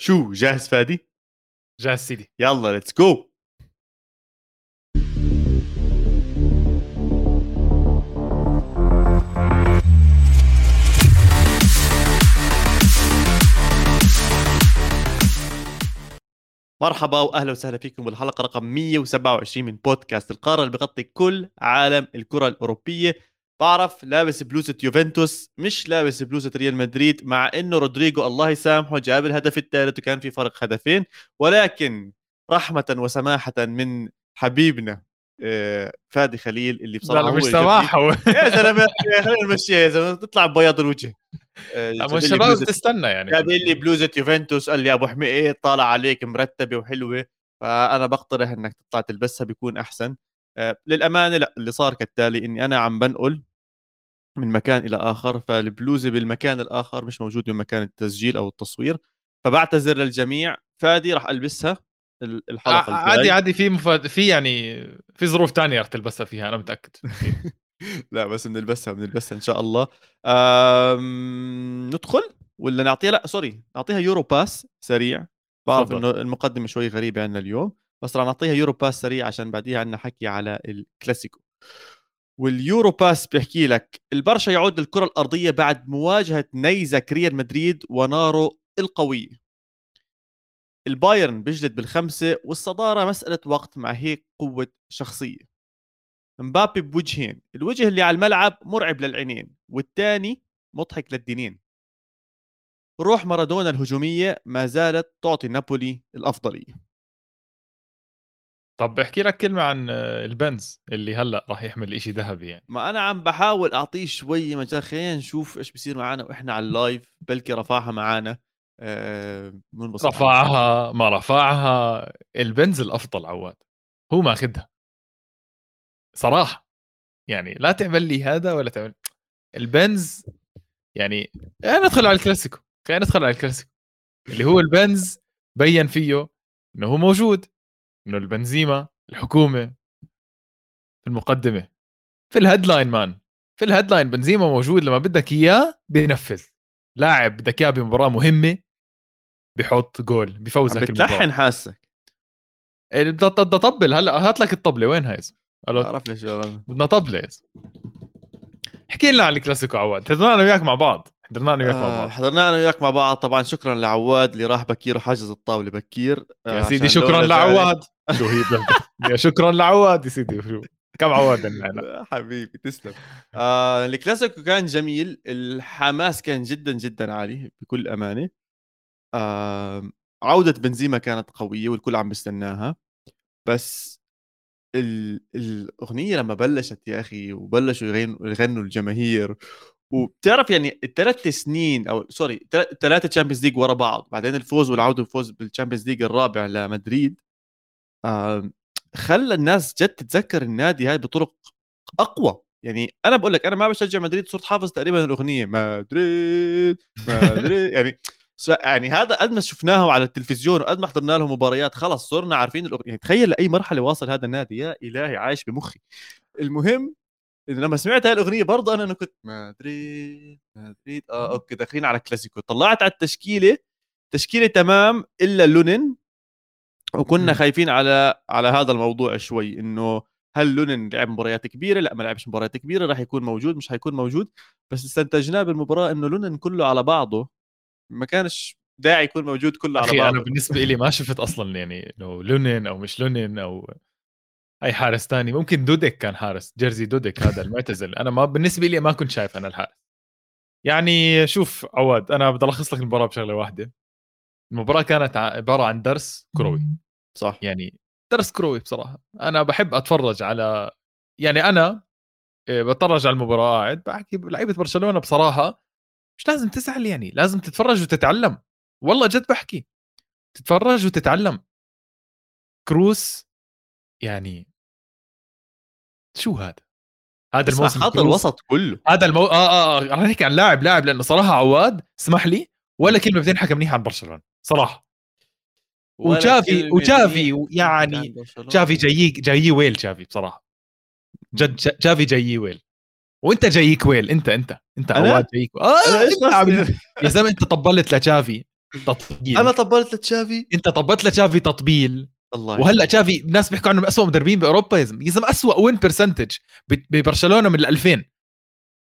شو جاهز فادي؟ جاهز سيدي. يلا let's go مرحبا وأهلا وسهلا فيكم بالحلقة رقم 127 من بودكاست القارة اللي بغطي كل عالم الكرة الأوروبية. بعرف لابس بلوزة يوفنتوس مش لابس بلوزة ريال مدريد مع إنه رودريجو الله يسامحه جاب الهدف الثالث وكان في فرق هدفين ولكن رحمة وسماحة من حبيبنا آه، فادي خليل اللي بصراحة لا مش سماحة يا زلمة خلينا نمشيها يا زلمة تطلع ببياض الوجه. آه، مش الشباب تستنى يعني. جاب لي بلوزة يوفنتوس قال لي أبو حميد طالع عليك مرتبة وحلوة فأنا بقترح إنك تطلع تلبسها بيكون أحسن. آه، للأمانة لا اللي صار كالتالي إني أنا عم بنقل من مكان إلى آخر فالبلوزه بالمكان الآخر مش موجود بمكان التسجيل أو التصوير فبعتذر للجميع. فادي راح ألبسها الحلقة عادي عادي في مفاد... في يعني في ظروف تانية رح تلبسها فيها أنا متأكد. لا بس بنلبسها بنلبسها إن شاء الله. أم... ندخل ولا نعطيها؟ لا sorry نعطيها يورو باس سريع. بعرف إنه المقدمة شوي غريبة عندنا اليوم بس راح نعطيها يورو باس سريع عشان بعديها عندنا حكي على الكلاسيكو. واليورو باس بيحكي لك البرشا يعود للكرة الأرضية بعد مواجهة نيزك ريال مدريد ونارو القويه البايرن بيجلد بالخمسة والصدارة مسألة وقت مع هيك قوة شخصية. مبابي بوجهين الوجه اللي على الملعب مرعب للعينين والثاني مضحك للإيدين. روح مارادونا الهجومية ما زالت تعطي نابولي الأفضلية. طب احكي لك كلمة عن البنز اللي هلأ راح يحمل إشي ذهبي يعني. ما أنا عم بحاول أعطيه شوي مجال خلينا نشوف إيش بصير معنا وإحنا على ال live. بلكي رفعها معنا آه رفعها؟ ما رفعها. البنز الأفضل عواد هو ماخذها صراحة يعني لا تعمل لي هذا ولا تعمل البنز يعني ندخل على الكلاسيكو خلينا ندخل على الكلاسيكو. اللي هو البنز بين فيه إنه هو موجود. إنه البنزيما الحكومة في المقدمة. في الهيدلاين مان في الهيدلاين بنزيما موجود لما بدك إياه بينفذ. لاعب بدك إياه بمباراة مهمة بحط جول بفوزك بتلحن حاسك. بدي اطبل هلأ هات لك الطبلة وين هاي؟ بعرف ليش بدنا طبلة. احكي لنا عن الكلاسيكو عواد. حضرنا أنا وياك مع بعض. حضرنا أنا وياك مع بعض. حضرنا أنا وياك مع بعض. طبعا شكرا لعواد اللي راح بكير وحجز الطاولة بكير. يا سيدي شكرا لعواد. شو شكرا لعواد يا سيدي. شو كم عواد حبيبي تسلم. آه الكلاسيكو كان جميل. الحماس كان جدا جدا عالي بكل أمانة. آه عودة بنزيما كانت قوية والكل عم بيستناها بس ال... الأغنية لما بلشت يا أخي وبلشوا يغنوا الجماهير وبتعرف يعني الثلاث سنين أو sorry ثلاثة تشامبيونز ليج ورا بعض بعدين الفوز والعودة والفوز بالتشامبيونز ليج الرابع لمدريد. خلى الناس جد تتذكر النادي هاي بطرق أقوى. يعني أنا بقول لك أنا ما بشجع مدريد صرت حافظ تقريبا الأغنية مدريد مدريد. يعني يعني هذا قد ما شفناه على التلفزيون وقد ما حضرنا له مباريات خلص صرنا عارفين الأغنية. يعني تخيل لأي مرحلة واصل هذا النادي. يا إلهي عايش بمخي. المهم إنه لما سمعت هاي الأغنية برضه أنا, أنا كنت مدريد مدريد. آه okay داخلين على كلاسيكو طلعت على التشكيلة تشكيلة تمام إلا لونين. وكنا خايفين على على هذا الموضوع شوي إنه هل لونين لعب مباريات كبيرة؟ لا ما لعبش مباريات كبيرة راح يكون موجود مش حيكون موجود. بس استنتجناه بالمباراة إنه لونين كله على بعضه. ما كانش داعي يكون موجود كله على بعضه أنا بالنسبة لي ما شفت أصلا يعني إنه لونين أو مش لونين أو أي حارس ثاني ممكن دوديك كان حارس جيرزي دوديك هذا المعتزل. أنا ما بالنسبة لي ما كنت شايف أنا الحارس. يعني شوف عواد أنا بدي ألخص لك المباراة بشغلة واحدة. المباراة كانت عبارة عن درس كروي. صح. يعني درس كروي بصراحة. أنا بحب أتفرج على يعني أنا آه، بتفرج على المباراة قاعد بحكي لعيبه برشلونة بصراحة مش لازم تزعل يعني لازم تتفرج وتتعلم. والله جد بحكي. تتفرج وتتعلم. كروس يعني شو هذا؟ هذا الموسم خط الوسط كله. هذا المو... آه آه, آه. نحكي عن لاعب لاعب لأنه صراحة عواد اسمح لي ولا كلمة بتنحكى منيحه عن برشلونة صراحة. وجافي وجافي يعني جافي جاي جاي ويل جافي بصراحة. جد جافي جاي ويل. وانت جايك ويل. انت انت انت عواد جايك آه يا زلمة انت طبلت لجافي تطبيل. أنا طبلت لتشافي انت طبلت لتشافي تطبيل. الله وهلأ تشافي الناس بيحكوا عنه من اسوء مدربين بأوروبا يا زلمة. يا زلمة اسوء win percentage ببرشلونة من ال 2000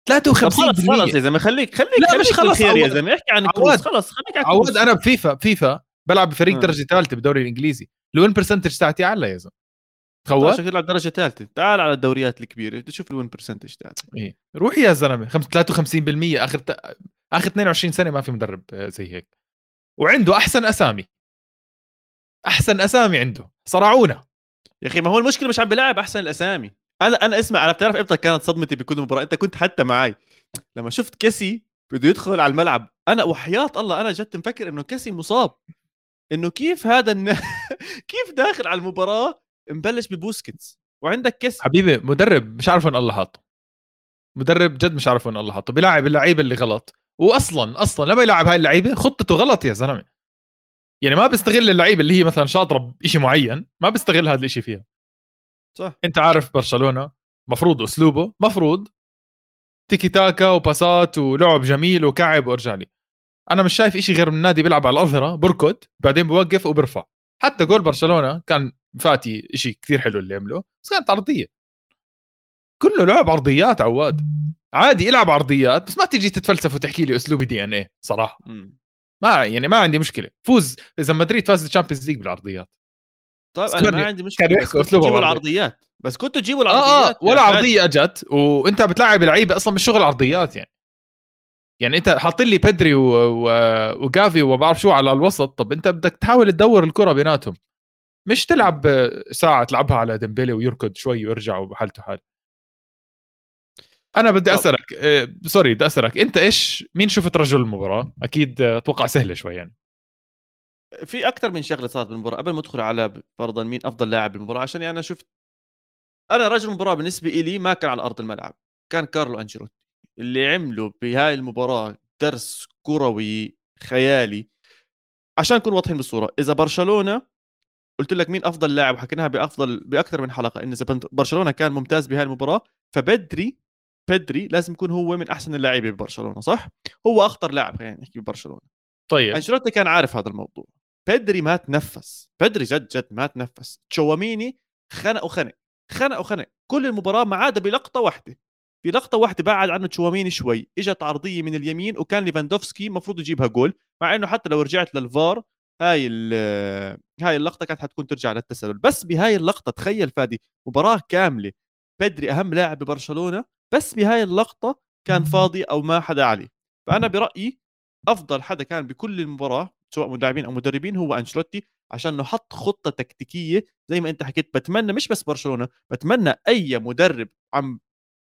53 خلص خلص يا زلمة خليك خليك لا خليك مش خلص خير يا. زلمة. احكي عن عواد. كروز خلص خليك على عواد أنا بفيفا بفيفا بلعب بفريق آه. درجة ثالثة بالدوري الإنجليزي. ال win percentage تاعتي أعلى يا زلمة. خوات تخوت شكله على الدرجه الثالثه تعال على الدوريات الكبيرة تشوف ال win percentage تاعتك. إيه. روح يا زلمة. خمس- 53% آخر ت... آخر 22 سنة ما في مدرب آه، زي هيك. وعنده أحسن أسامي. أحسن أسامي عنده. صرعونا. يا أخي ما هو المشكلة مش عم بلاعب أحسن الأسامي. أنا أنا اسمع أنا بتعرف إمتى كانت صدمتي بكل مباراة؟ إنت كنت حتى معي لما شفت كيسي بده يدخل على الملعب أنا وحياة الله أنا جد مفكر إنه كيسي مصاب. إنه كيف هذا الن... كيف داخل على المباراة؟ مبلش ببوسكيتس. وعندك كيسي. حبيبي مدرب مش عارف وين الله حاطه. مدرب جد مش عارف وين الله حاطه. بيلاعب اللعيبه اللي غلط. واصلا أصلا لما يلعب هاي اللعيبة خطته غلط يا زلمة. يعني ما بيستغل اللعيبه اللي هي مثلا شاطرة بشيء معين ما بيستغل هذا الشيء فيها. صح. أنت عارف برشلونة مفروض أسلوبه مفروض تيكي تاكا وباسات ولعب جميل وكعب وأرجع لي. أنا مش شايف إشي غير من النادي بيلعب على الأظهرة بركض بعدين بوقف وبرفع. حتى جول برشلونة كان فاتي إشي كثير حلو اللي عمله بس كانت عرضية. كله لعب عرضيات عواد. عادي العب عرضيات بس ما تيجي تتفلسف وتحكي لي اسلوبي DNA صراحة. ما يعني ما عندي مشكلة. فوز إذا مدريد فاز الشامبيونز ليج بالعرضيات. طيب أنا ما عندي مشكلة. بس أسلوبهم تجيبوا عرضي. العرضيات. بس كنتوا تجيبوا العرضيات آه ولا يا فادي. عرضية اجت وأنت بتلعب لعيبة أصلا مش شغل عرضيات يعني. يعني انت حاطين لي بيدري و... و... وجافي وما بعرف شو على الوسط. طب انت بدك تحاول تدور الكرة بيناتهم. مش تلعب ساعة تلعبها على ديمبلي ويركض شوي ويرجع وبحالته حال. أنا بدي طب. أسألك آه، sorry بدي أسألك أنت إيش مين شفت رجل المباراة؟ أكيد أتوقع سهلة شوي يعني. في أكثر من شغلة صارت بالمباراة قبل ما أدخل على فرضا مين أفضل لاعب بالمباراة عشان يعني أنا شفت أنا رجل المباراة بالنسبة لي ما كان على أرض الملعب كان كارلو أنشيلوتي. اللي عمله بهاي المباراة درس كروي خيالي عشان نكون واضحين بالصورة. إذا برشلونة قلت لك مين أفضل لاعب وحكيناها بأفضل بأكثر من حلقة إن إذا برشلونة كان ممتاز بهاي المباراة فبدري بدري لازم يكون هو من أحسن اللاعبين ببرشلونه صح؟ هو أخطر لاعب خلينا نحكي ببرشلونه طيب. أنشيلوتي كان عارف هذا الموضوع. بيدري ما تنفس. بيدري جد جد ما تنفس. تشواميني خنق وخنق خنق وخنق. كل المباراة ما عدا بلقطة واحدة. في لقطة واحدة بعد عنه تشواميني شوي. إجت عرضية من اليمين وكان ليفاندوفسكي المفروض يجيبها جول مع إنه حتى لو رجعت للفار هاي ال- هاي اللقطة كانت حتكون ترجع للتسلل. بس بهاي اللقطة تخيل فادي مباراة كاملة. بيدري أهم لاعب ببرشلونة بس بهاي اللقطة كان فاضي أو ما حدا عليه. فأنا برأيي أفضل حدا كان بكل المباراة سواء مدربين أو مدربين هو انشلوتي عشان انه حط خطة تكتيكية. زي ما أنت حكيت بتمنى مش بس برشلونة بتمنى أي مدرب عم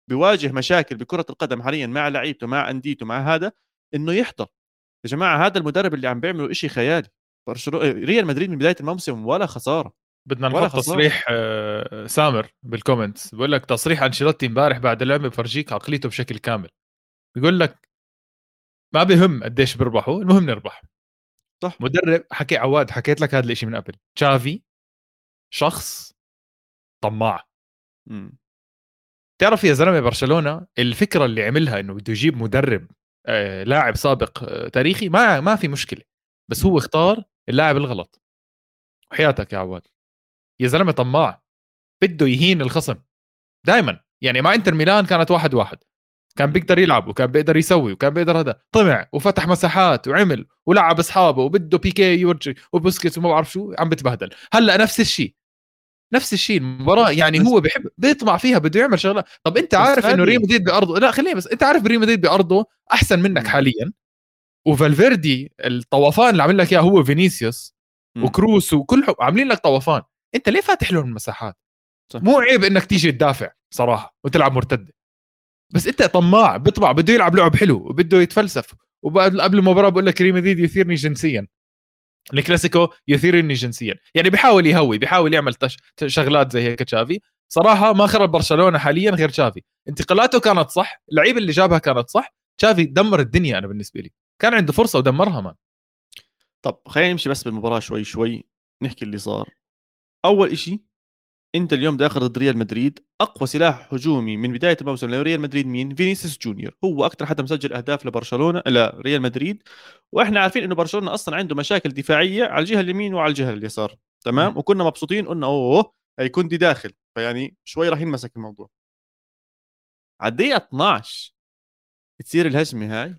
بيواجه مشاكل بكرة القدم حاليا مع لعيبته مع أنديته مع هذا إنه يحضر. يا جماعة هذا المدرب اللي عم بيعمله إشي خيالي. برشلونه ريال مدريد من بداية الموسم ولا خسارة. بدنا نحط. تصريح آه، سامر بالكومنتس بقول لك تصريح أنشيلوتي امبارح بعد اللعبه بفرجيك عقليته بشكل كامل. بيقول لك ما بهم قديش بيربحوا المهم نربح. صح. مدرب حكي عواد حكيت لك هذا الشيء من قبل. تشافي شخص طماع. مم. تعرف يا زلمة برشلونة الفكرة اللي عملها إنه بده يجيب مدرب آه، لاعب سابق آه، تاريخي ما ما في مشكلة بس هو اختار اللاعب الغلط. وحياتك يا عواد. يا زلمة طماع. بده يهين الخصم. دائما يعني مع إنتر ميلان كانت واحد واحد. كان بيقدر يلعب وكان بيقدر يسوي وكان بيقدر هذا. طمع وفتح مساحات وعمل ولعب أصحابه وبده بيكي يورجي وبوسكيتس وما بعرف شو عم بتبهدل. هلأ نفس الشيء. نفس الشيء المباراة يعني هو بحب بيطمع فيها بده يعمل شغلة طب أنت عارف إنه. ريال مدريد بأرضه لا خليني بس أنت عارف ريال مدريد بأرضه أحسن منك. حاليا وفالفيردي الطوفان اللي عامل لك إياه هو فينيسيوس. وكروس وكل عاملين لك طوفان أنت ليه فاتح لهم المساحات صح. مو عيب إنك تيجي تدافع صراحة وتلعب مرتدة بس أنت طماع بيطبع بده يلعب لعب حلو وبده يتفلسف وقبل قبل المباراة بقول لك ريال مدريد يثيرني جنسيا الكلاسيكو يثيرني جنسيا. يعني بيحاول يهوي بيحاول يعمل تش... شغلات زي هيك تشافي. صراحة ما خرب برشلونة حاليا غير تشافي. انتقالاته كانت صح اللعيبه اللي جابها كانت صح. تشافي دمر الدنيا أنا بالنسبة لي. كان عنده فرصة ودمرها man طب خلينا نمشي بس بالمباراة شوي شوي نحكي اللي صار. أول إشي انت اليوم داخل ضد ريال مدريد. أقوى سلاح هجومي من بداية الموسم لريال مدريد مين؟ فينيسيوس جونيور. هو أكثر حدا مسجل أهداف لبرشلونة لريال مدريد. وإحنا عارفين إنه برشلونة أصلا عنده مشاكل دفاعية على الجهة اليمين وعلى الجهة اليسار. تمام؟ وكنا مبسوطين قلنا أوه هيكون دي داخل. فيعني شوي راح ينمسك الموضوع. على الدقيقة 12 تصير الهجمة هاي؟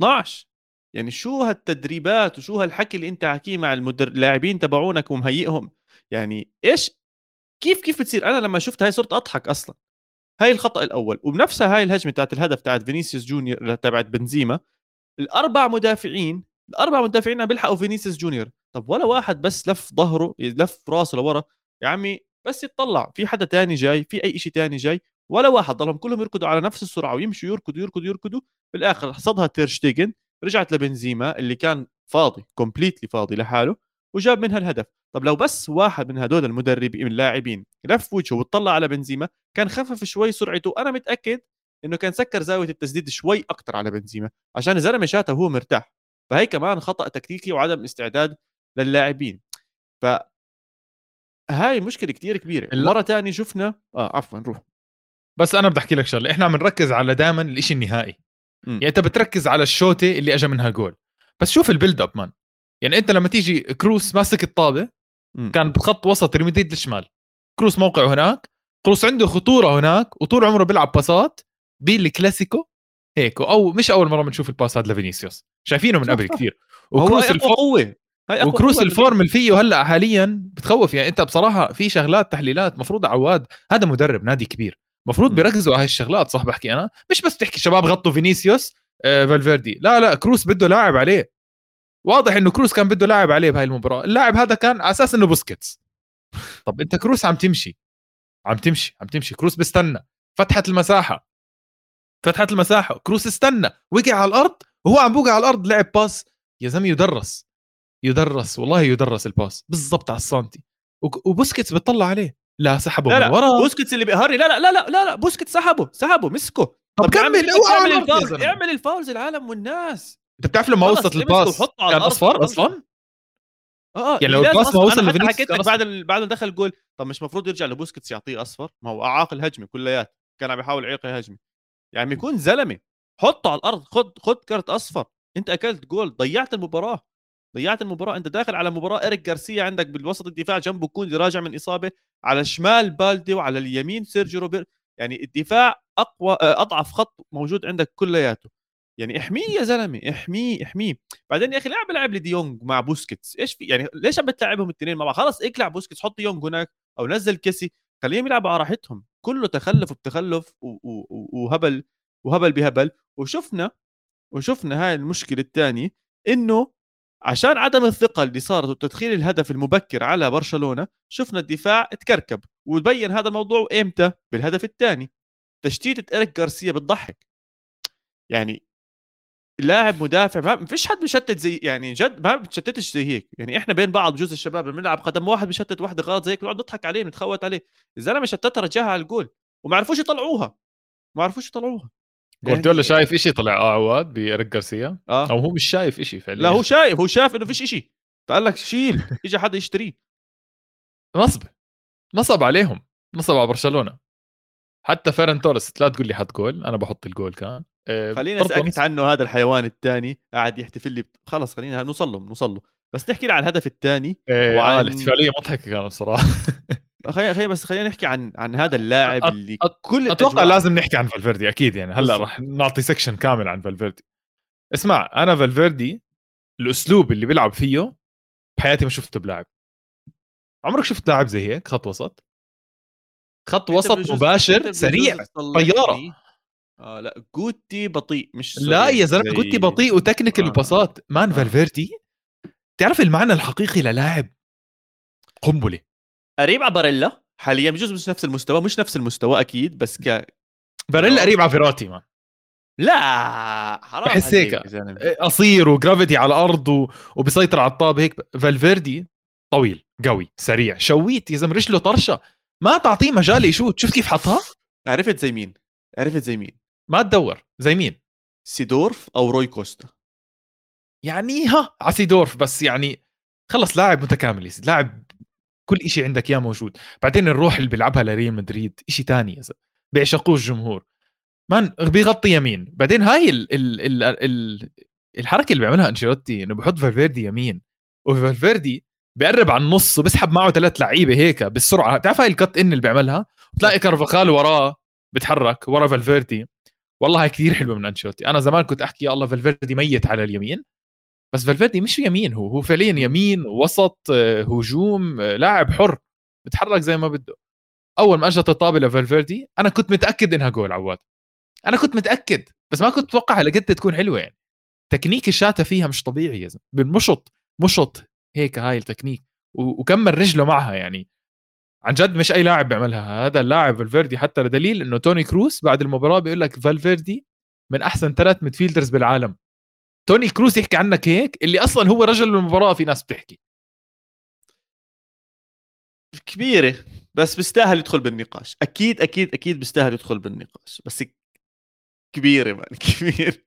12 يعني شو هالتدريبات وشو هالحكي اللي أنت حكيه مع المدر... اللاعبين تبعونك ومهيئهم؟ يعني إيش كيف كيف بتصير؟ أنا لما شفت هاي صرت أضحك أصلا. هاي الخطأ الأول. وبنفسها هاي الهجمة تاعت الهدف تاعت فينيسيوس جونيور تبعت بنزيما. الأربع مدافعين الأربع مدافعين بيلحقوا فينيسيوس جونيور. طب ولا واحد بس لف ظهره لف راسه لورا. يا عمي بس يطلع في حدا تاني جاي في أي شيء تاني جاي. ولا واحد. ضلهم كلهم يركضوا على نفس السرعة ويمشوا يركضوا يركضوا يركضوا. بالاخر حصدها تيرشتيجن رجعت لبنزيما اللي كان فاضي completely فاضي لحاله. وجاب منها الهدف. طب لو بس واحد من هدول المدربين اللاعبين لف وجهه وطلع على بنزيما كان خفف شوي سرعته. أنا متأكد إنه كان سكر زاوية التسديد شوي أكثر على بنزيما عشان الزلمه شاته وهو مرتاح. فهي كمان خطأ تكتيكي وعدم استعداد للاعبين. ف هاي مشكلة كثير كبيرة. مرة ثانية شفنا آه عفوا روح. بس أنا بدي أحكي لك شغلة. إحنا عم نركز على دائما الشيء النهائي. م. يعني أنت بتركز على الشوطة اللي اجى منها جول. بس شوف ال build up man يعني أنت لما تيجي كروس ماسك الطابة م. كان بخط وسط ري mid للشمال. كروس موقعه هناك كروس عنده خطورة هناك وطول عمره بيلعب pass ات بالكلاسيكو هيك أو مش أول مرة بنشوف ال pass هذا لفينيسيوس. شايفينه من قبل كثير. وكروس ال form قوة. وكروس ال form اللي فيه هلأ حاليا بتخوف. يعني أنت بصراحة في شغلات تحليلات مفروض عواد هذا مدرب نادي كبير. المفروض بيركزوا على هالشغلات صح بحكي أنا؟ مش بس تحكي شباب غطوا فينيسيوس آه فالفيردي. لا لا كروس بده لاعب عليه. واضح إنه كروس كان بده لاعب عليه بهاي المباراة. اللاعب هذا كان على أساس إنه بوسكيتس. طب أنت كروس عم تمشي. عم تمشي عم تمشي. كروس بيستنى. فتحت المساحة. فتحت المساحة. كروس استنى. وقع على الأرض. وهو عم بوقع على الأرض. لعب pass. يا زلمة يدرس. يدرس. والله يدرس ال pass. بالضبط على السانتي وبوسكيتس بيطلع عليه. لا سحبه لا لا. ورا. بوسكيتس اللي بيهري لا لا لا لا لا, لا. بوسكيتس سحبه. سحبه. مسكه. طب, طب كمل. اعمل ال fouls اعمل ال fouls العالم والناس. أنت بتعرف لما وصلت ال pass كان أصفر؟ أصلا؟ آه يعني لو ال pass ما وصل لفينيكس حكيت لك بعد بعد ما دخل جول طب مش المفروض يرجع لبوسكيتس يعطيه أصفر؟ ما هو اعاق الهجمه كليات كان عم يحاول يعيق الهجمه يعني يكون زلمة. حطه على الأرض خد خد كرت أصفر. أنت أكلت جول ضيعت المباراة. ضيعت المباراة. أنت داخل على مباراة. اريك جارسيا عندك بالوسط الدفاع جنبه كوندي راجع من إصابة. على الشمال بالدي وعلى اليمين سيرجيو روبرتو يعني الدفاع أقوى آه، أضعف خط موجود عندك كلياته. يعني احميه يا زلمه احميه احميه. بعدين يا أخي لعب لعب لي دي يونج مع بوسكيتس. إيش في؟ يعني ليش عم بتلعبهم الاثنين مع بعض؟ خلص اطلع بوسكيتس حط دي يونج هناك أو نزل كيسي خليهم يلعبوا على راحتهم. كله تخلف بتخلف وهبل وهبل بهبل. وشفنا وشفنا هاي المشكلة الثانية إنه عشان عدم الثقة اللي صارت وتدخيل الهدف المبكر على برشلونة شفنا الدفاع تكركب وبين هذا الموضوع إمتى؟ بالهدف الثاني تشتيتة إريك غارسيا بتضحك. يعني لاعب مدافع ما فيش حد بيشتت زي يعني جد ما بتشتتش زي هيك. يعني إحنا بين بعض بجوز الشباب بنلعب قدم واحد بيشتت واحدة غلط زي هيك بنقعد نضحك عليه بنتخوت عليه. الزلمه شتتها رجعها على الجول وما عرفوش يطلعوها. ما عرفوش يطلعوها. جوارديولا يعني شايف شيء طلع آه عواد بإيريك جارسيا آه. أو هو مش شايف شيء فعليا. لا هو شايف هو شايف إنه فيش شيء فقال لك شيل اجى حدا يشتريه. نصب نصب عليهم. نصب على برشلونة. حتى فيران توريس لا تقول لي حط جول أنا بحط الجول كان آه خلينا ساكت عنه هذا الحيوان الثاني قاعد يحتفل لي خلص خلينا نوصل له نوصل له. بس تحكي لي عن الهدف الثاني إيه وعن... الاحتفالية مضحكة كانت صراحة خلينا خلينا بس خلينا نحكي عن عن هذا اللاعب اللي كل أتوقع لازم نحكي عن فالفيردي أكيد يعني. هلأ راح نعطي section كامل عن فالفيردي. اسمع أنا فالفيردي الأسلوب اللي بيلعب فيه بحياتي ما شفته بلاعب. عمرك شفت لاعب زي هيك خط وسط؟ خط وسط مباشر سريع طيارة. آه لا جوتي بطيء مش لا يا زلمة جوتي بطيء و technical آه. و pass ات man آه. فالفيردي تعرف المعنى الحقيقي للاعب قنبلة؟ قريب على باريلا؟ حاليا بجوز مش نفس المستوى مش نفس المستوى أكيد بس ك باريلا قريب على فيراتي man. لا حرام بحس هيك قصير و gravity على الأرض و... وبيسيطر على الطابة هيك. فالفيردي طويل قوي سريع شويت يا زلمة رجله طرشة. ما تعطيه مجال يشوت. شفت كيف حطها؟ عرفت زي مين؟ عرفت زي مين؟ ما تدور. زي مين؟ سيدورف أو روي كوستا. يعني ها على سيدورف بس يعني خلص لاعب متكامل. لاعب كل شيء عندك إياه موجود. بعدين الروح اللي بيلعبها لريال مدريد شيء ثاني يا زلمة. بيعشقوه الجمهور. man بيغطي يمين. بعدين هاي ال ال ال ال الحركة اللي بيعملها أنشيلوتي إنه بحط فالفيردي يمين. وفالفيردي بيقرب على النص وبسحب معه ثلاث لعيبة هيك بالسرعة. بتعرف هاي ال cut in اللي بيعملها؟ بتلاقي كارفاخال وراه بتحرك ورا فالفيردي. والله هاي كثير حلوة من أنشيلوتي. أنا زمان كنت أحكي يا الله فالفيردي ميت على اليمين بس فالفيردي مش يمين هو. هو فعليا يمين وسط آه، هجوم آه، لاعب حر بتحرك زي ما بده. أول ما أجت الطابة لفالفيردي أنا كنت متأكد إنها جول عواد. أنا كنت متأكد بس ما كنت أتوقع لقد تكون حلوة يعني. تكنيك الشاتا فيها مش طبيعي يا زلمة. بالمشط مشط هيك هاي التكنيك وكمل رجله معها يعني. عن جد مش أي لاعب بيعملها. هذا اللاعب فالفيردي حتى لدليل إنه توني كروس بعد المباراة بيقول لك فالفيردي من أحسن ثلاث midfielders بالعالم. توني كروس يحكي عنك هيك اللي أصلا هو رجل المباراة في ناس بتحكي. كبيرة بس بيستاهل يدخل بالنقاش. أكيد أكيد أكيد بيستاهل يدخل بالنقاش بس كبيرة man كبير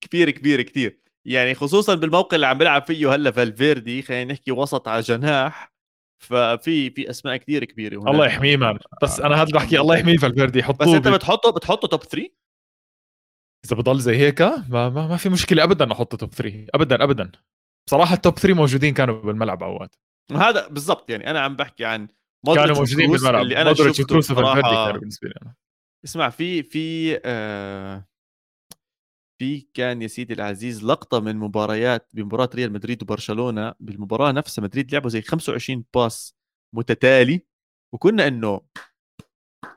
كبير كبير كثير يعني خصوصا بالموقع اللي عم بيلعب فيه هلأ فالفيردي خلينا نحكي وسط على جناح ففي في أسماء كثير كبيرة هناك. الله يحميه man بس أنا هذا بحكي الله يحميه فالفيردي حطوه بس أنت بتحطه بتحطه top 3 إذا بضل زي هيك ما, ما, ما في مشكلة ابدا أحطه top 3 ابدا ابدا. بصراحة ال top 3 موجودين كانوا بالملعب أوقات. هذا بالضبط يعني أنا عم بحكي عن كانوا موجودين بالملعب. اللي أنا كانوا بالنسبة لي أنا اسمع في في آه في كان يا سيدي العزيز لقطة من مباريات بمباراة ريال مدريد وبرشلونة. بالمباراة نفسها مدريد لعبوا زي 25 pass متتالي وكنا إنه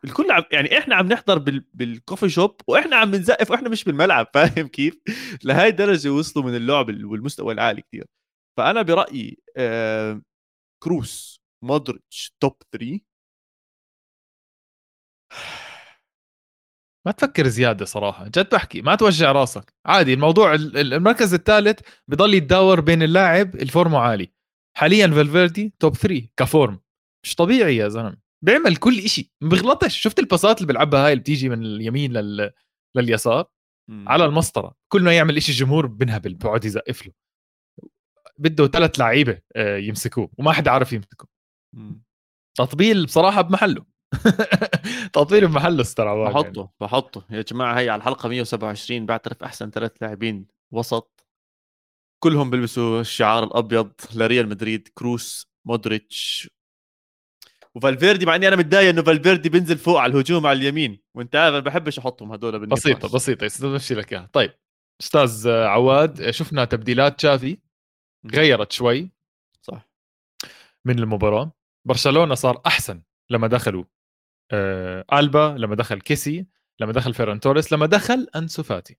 الكل عم يعني إحنا عم نحضر بال... بال coffee shop وإحنا عم نزقف وإحنا مش بالملعب فاهم كيف؟ لهاي الدرجة وصلوا من اللعب والمستوى العالي كثير فأنا برأيي آه... كروس مودريتش top 3 ما تفكر زيادة صراحة جد بحكي ما توجع راسك. عادي الموضوع المركز الثالث بضل يتداور بين اللاعب ال form و عالي. حاليا فالفيردي top 3 ك form. مش طبيعي يا زلمة. بيعمل كل شيء ما بيغلطش. شفت الباسات اللي بيلعبها هاي اللي بتيجي من اليمين لل... لليسار؟ م. على المسطرة. كل ما يعمل شيء الجمهور بنهبل بقعد يزقف له. بده ثلاث لعيبة آه، يمسكوه وما حدا عارف يمسكه. تطبيل بصراحة بمحله. تطبيل بمحله ترى بحطه يعني. بحطه يا جماعة هي على الحلقة 127 بعترف أحسن ثلاث لاعبين وسط. كلهم بيلبسوا الشعار الأبيض لريال مدريد كروس مودريتش. وفالفيردي مع إني أنا متضايق إنه فالفيردي بينزل فوق على الهجوم على اليمين. وأنت عارف أنا بحبش أحطهم هدول بسيطة بسيطة بمشي لك إياها. طيب أستاذ عواد شفنا تبديلات تشافي. غيرت شوي. صح. من المباراة. برشلونة صار أحسن لما دخلوا. آه ألبا لما دخل كيسي لما دخل فيران توريس لما دخل أنسو فاتي.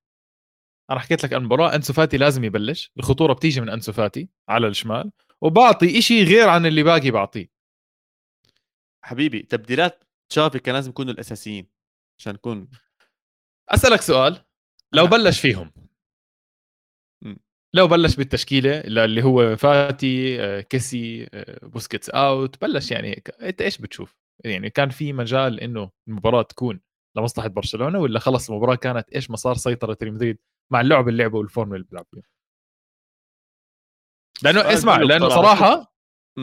أنا حكيت لك المباراه أنسو فاتي لازم يبلش. الخطورة بتيجي من أنسو فاتي على الشمال وبعطي إشي غير عن اللي باقي بعطيه. حبيبي تبديلات تشافي كان لازم يكونوا الأساسيين عشان نكون أسألك سؤال. لو بلش فيهم. لو بلش بالتشكيلة اللي هو فاتي آه، كيسي آه، بوسكيتس out بلش يعني هيك إنت إيش بتشوف؟ يعني كان في مجال إنه المباراة تكون لمصلحة برشلونة ولا خلص المباراة كانت إيش مسار سيطرة ريال مدريد مع اللعب اللي لعبه وال form اللي بيلعب فيه لأنه اسمع لأنه صراحة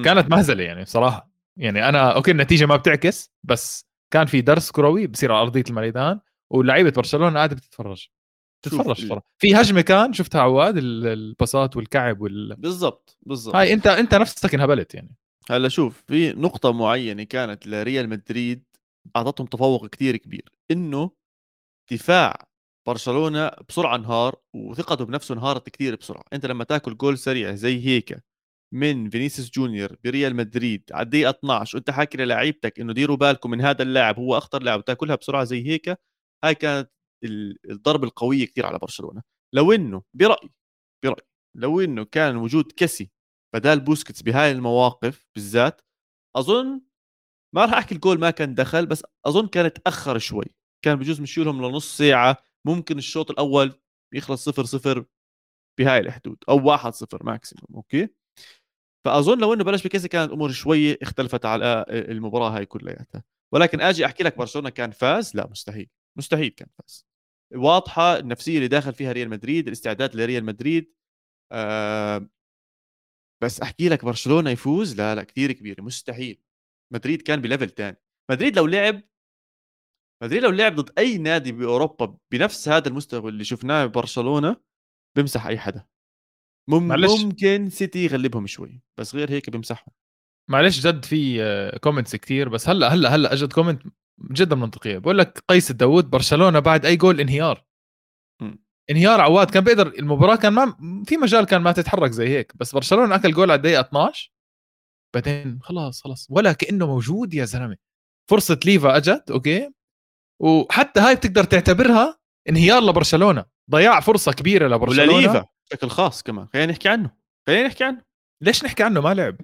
كانت مهزلة يعني صراحة. يعني أنا okay النتيجة ما بتعكس بس كان في درس كروي بصير على أرضية الميدان ولعيبه برشلونة قاعدة بتتفرج. تتفرج صراحة. في هجمة كان شفتها عواد الباصات والكعب وال بالضبط بالضبط. هاي أنت أنت نفسك انهبلت يعني. هلأ شوف في نقطة معينة كانت لريال مدريد أعطتهم تفوق كتير كبير إنه دفاع برشلونة بسرعة انهار وثقته بنفسه انهارت كتير بسرعة. أنت لما تاكل جول سريع زي هيك من فينيسيوس جونيور بريال مدريد على الدقيقة 12 وأنت حاكي للاعيبتك إنه ديروا بالكم من هذا اللاعب هو أخطر لاعب وتاكلها بسرعة زي هيك هاي كانت الضربة القوية كتير على برشلونة. لو إنه برأيي برأيي لو إنه كان وجود كيسي بدال بوسكيتس بهاي المواقف بالذات أظن ما راح أحكي الجول ما كان دخل بس أظن كان تأخر شوي. كان بجوز مشي لهم لنص ساعة ممكن الشوط الأول يخلص صفر صفر بهاي الحدود أو واحد صفر maximum okay؟ فأظن لو إنه بلش بكيسي كانت الأمور شوي اختلفت على المباراة هاي كلياتها. ولكن أجي أحكي لك برشلونة كان فاز؟ لا مستحيل. مستحيل كان فاز. واضحة النفسية اللي داخل فيها ريال مدريد الاستعداد لريال مدريد آه بس أحكي لك برشلونة يفوز؟ لا لا كثير كبيرة مستحيل. مدريد كان ب level تاني. مدريد لو لعب مدريد لو لعب ضد أي نادي بأوروبا بنفس هذا المستوى اللي شفناه ببرشلونه بمسح أي حدا. مم معلش. ممكن سيتي يغلبهم شوي بس غير هيك بمسحهم. معلش جد في comments كثير بس هلأ هلأ هلأ اجت comment جدا منطقية. بقول لك قيس الداوود برشلونة بعد أي جول انهيار. انهيار عواد كان بيقدر المباراة كان ما في مجال كان ما تتحرك زي هيك بس برشلونة أكل جول على الدقيقة 12 بعدين خلاص خلاص ولا كأنه موجود يا زلمة. فرصة ليفا أجت okay وحتى هاي بتقدر تعتبرها انهيار لبرشلونة. ضياع فرصة كبيرة لبرشلونة. ولليفا بشكل خاص كمان. خلينا نحكي عنه. خلينا نحكي عنه. ليش نحكي عنه؟ ما لعب.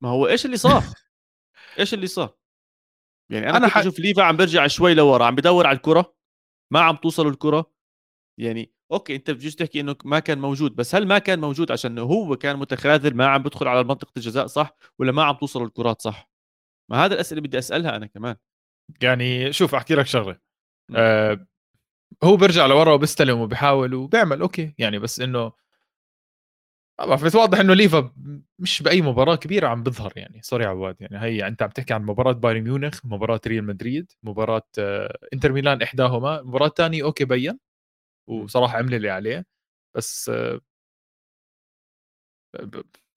ما هو إيش اللي صار؟ إيش اللي صار؟ يعني أنا, أنا أنا كنت ح- أشوف ليفا عم برجع شوي لورا عم بدور على الكرة ما عم توصل الكرة. يعني okay أنت بجوز تحكي إنه ما كان موجود بس هل ما كان موجود عشان هو كان متخاذل ما عم بدخل على منطقة الجزاء صح ولا ما عم توصل الكرات صح؟ ما هذا الأسئلة بدي أسألها أنا كمان. يعني شوف أحكي لك شغلة. م. آه هو بيرجع لورا وبيستلم وبيحاول وبيعمل okay. يعني بس إنه ما بعرف بس واضح إنه ليفا مش بأي مباراة كبيرة عم بظهر يعني. sorry عواد يعني هي أنت عم تحكي عن مباراة بايرن ميونخ مباراة ريال مدريد مباراة آه، إنتر ميلان إحداهما المباراه الثانية okay بين. وصراحة عمل اللي عليه بس ما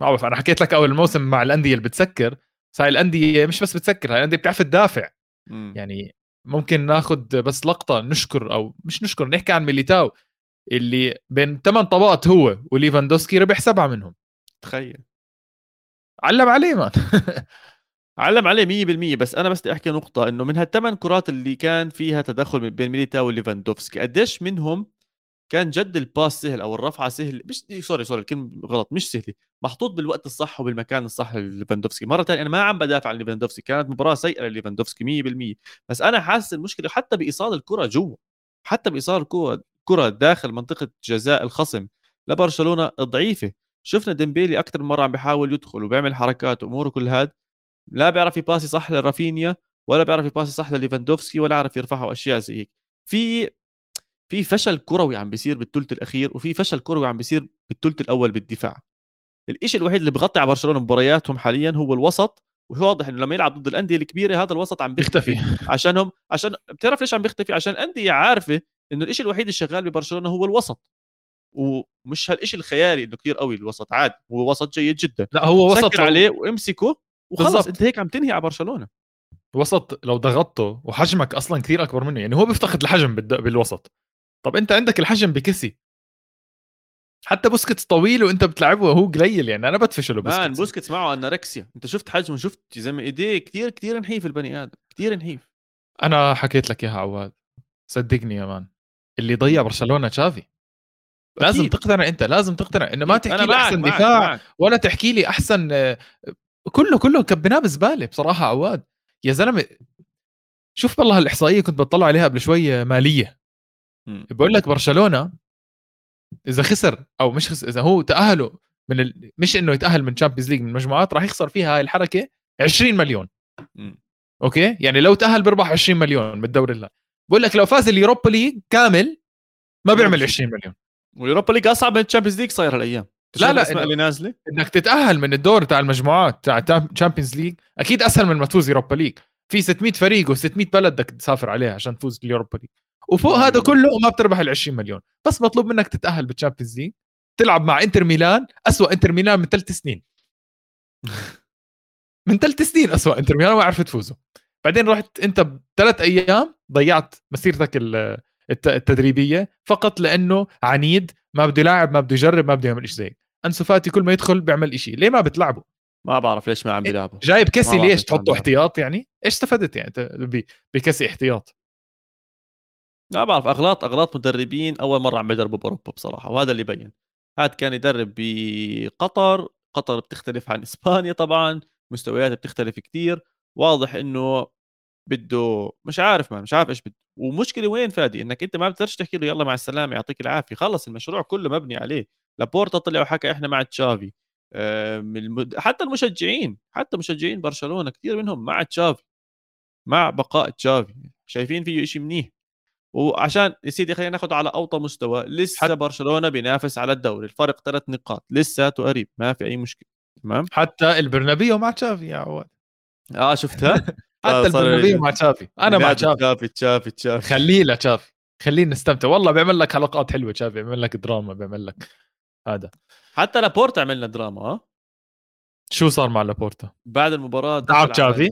بعرف أنا حكيت لك أول الموسم مع الأندية اللي بتسكر بس هاي الأندية مش بس بتسكر هاي الأندية بتعرف تدافع. م. يعني ممكن ناخذ بس لقطة نشكر أو مش نشكر نحكي عن ميليتاو اللي بين ثمان طبقات هو وليفاندوسكي ربح سبعة منهم. تخيل. علم عليه man علم عليه 100% بس أنا بس بدي أحكي نقطة إنه من هالثمان كرات اللي كان فيها تدخل بين ميليتاو وليفاندوفسكي قديش منهم كان جد ال pass سهل أو الرفعة سهل مش sorry sorry الكلمة غلط مش سهلة. محطوط بالوقت الصح وبالمكان الصح لليفاندوفسكي. مرة ثانية أنا ما عم بدافع عن ليفاندوفسكي كانت مباراة سيئة لليفاندوفسكي 100% بس أنا حاسس المشكلة حتى بإيصال الكرة جوا حتى بإيصال الكرة كرة داخل منطقة جزاء الخصم لبرشلونة ضعيفة. شفنا ديمبيلي أكثر من مرة عم بيحاول يدخل وبيعمل حركات وأموره كل هاد. لا بيعرف ي pass ي صح لرافينيا ولا بيعرف ي pass ي صح لليفاندوفسكي ولا عارف يرفعه أشياء زي هيك. في في فشل كروي عم بيصير بالثلث الأخير وفي فشل كروي عم بيصير بالثلث الأول بالدفاع الشيء الوحيد اللي بغطي على برشلونة مبارياتهم حاليا هو الوسط وواضح إنه لما يلعب ضد الأندية الكبيرة هذا الوسط عم بيختفي عشانهم عشان بتعرف ليش عم بيختفي عشان الأندية عارفة إنه الشيء الوحيد اللي شغال ببرشلونة هو الوسط ومش هالشيء الخيالي إنه كثير قوي الوسط عادي هو وسط جيد جدا لا هو وسط سكر. عليه وامسكه وخلص بالضبط. انت هيك عم تنهي على برشلونة وسط لو ضغطته وحجمك أصلا كثير أكبر منه يعني هو بيفتقد الحجم. بالوسط طب انت عندك الحجم بكيسي. حتى بوسكيتس طويل وانت بتلعبه وهو قليل يعني أنا بدفشه man بوسكيتس. بوسكيتس معه anorexia. انت شفت حجمه؟ شفت يا زلمه إيديه كثير كثير نحيف البني آدم كثير نحيف. أنا حكيت لك إياها عواد. صدقني يا man. اللي ضيع برشلونة تشافي. لازم أكيد. تقتنع أنت لازم تقتنع. إنه ما. تحكي لي أحسن معك- دفاع معك. ولا تحكي لي أحسن آه، كله كله كبيناه بالزبالة بصراحة عواد. يا زلمة شوف والله الإحصائية كنت بطلع عليها قبل شوية مالية. بقول لك برشلونة إذا خسر أو مش خسر إذا هو تاهلوا من ال... مش إنه يتأهل من Champions League من المجموعات راح يخسر فيها هاي الحركة 20 مليون. مم. أوكي؟ يعني لو تأهل بيربح 20 مليون بالدوري الله بقول لك لو فاز ال Europa League كامل ما بيعمل 20 مليون. وال Europa League أصعب من ال Champions League صاير هالأيام. لا، لا، الاسماء اللي نازلة؟ إنك تتأهل من الدور تاع المجموعات تاع Champions League أكيد أسهل من ما تفوز Europa League في 600 فريق و600 بلد بدك تسافر عليها عشان تفوز بال Europa League. وفوق. هذا كله وما بتربح ال 20 مليون. بس مطلوب منك تتأهل بال Champions League تلعب مع انتر ميلان أسوأ انتر ميلان من ثلاث سنين. من ثلاث سنين أسوأ انتر ميلان ما عرفت تفوزوا بعدين رحت أنت بثلاث أيام ضيعت مسيرتك ال- الت- التدريبية فقط لأنه عنيد ما بده يلاعب ما بده يجرب ما بده يعمل شيء زي. أنسو فاتي كل ما يدخل بيعمل شيء ليه ما بتلعبه؟ ما بعرف ليش ما عم بيلعبوا جايب كسي ما بعرف ليش تحطه. احتياط يعني؟ إيش استفدت يعني؟ انت ب- بكسي احتياط. ما بعرف أغلاط أغلاط مدربين أول مرة عم بيدربوا بأوروبا بصراحة وهذا اللي بين. هاد كان يدرب بقطر قطر بتختلف عن إسبانيا طبعا مستوياتها بتختلف كتير واضح إنه بده مش عارف ما مش عارف إيش بده. ومشكلة وين فادي؟ إنك أنت ما بتقدرش تحكي له يلا مع السلامة يعطيك العافية خلص المشروع كله مبني عليه. لابورتا طلع وحكى إحنا مع تشافي. حتى المشجعين حتى مشجعين برشلونة كثير منهم مع تشافي مع بقاء تشافي. شايفين فيه شيء منيح. وعشان يا سيدي خلينا ناخذ على أوطى مستوى لسه حت- برشلونة بينافس على الدوري الفرق ثلاث نقاط لساته قريب ما في أي مشكلة تمام؟ حتى البرنابيو مع تشافي يا عواد. آه شفتها؟ حتى البرنابيو مع تشافي أنا مع تشافي. تشافي تشافي تشافي. خليه لتشافي خلينا نستمتع. والله بيعمل لك حلقات حلوة تشافي بيعمل لك دراما بيعمل لك هذا. حتى لابورتا عملنا دراما آه؟ شو صار مع لابورتا؟ بعد المباراة تعب تشافي؟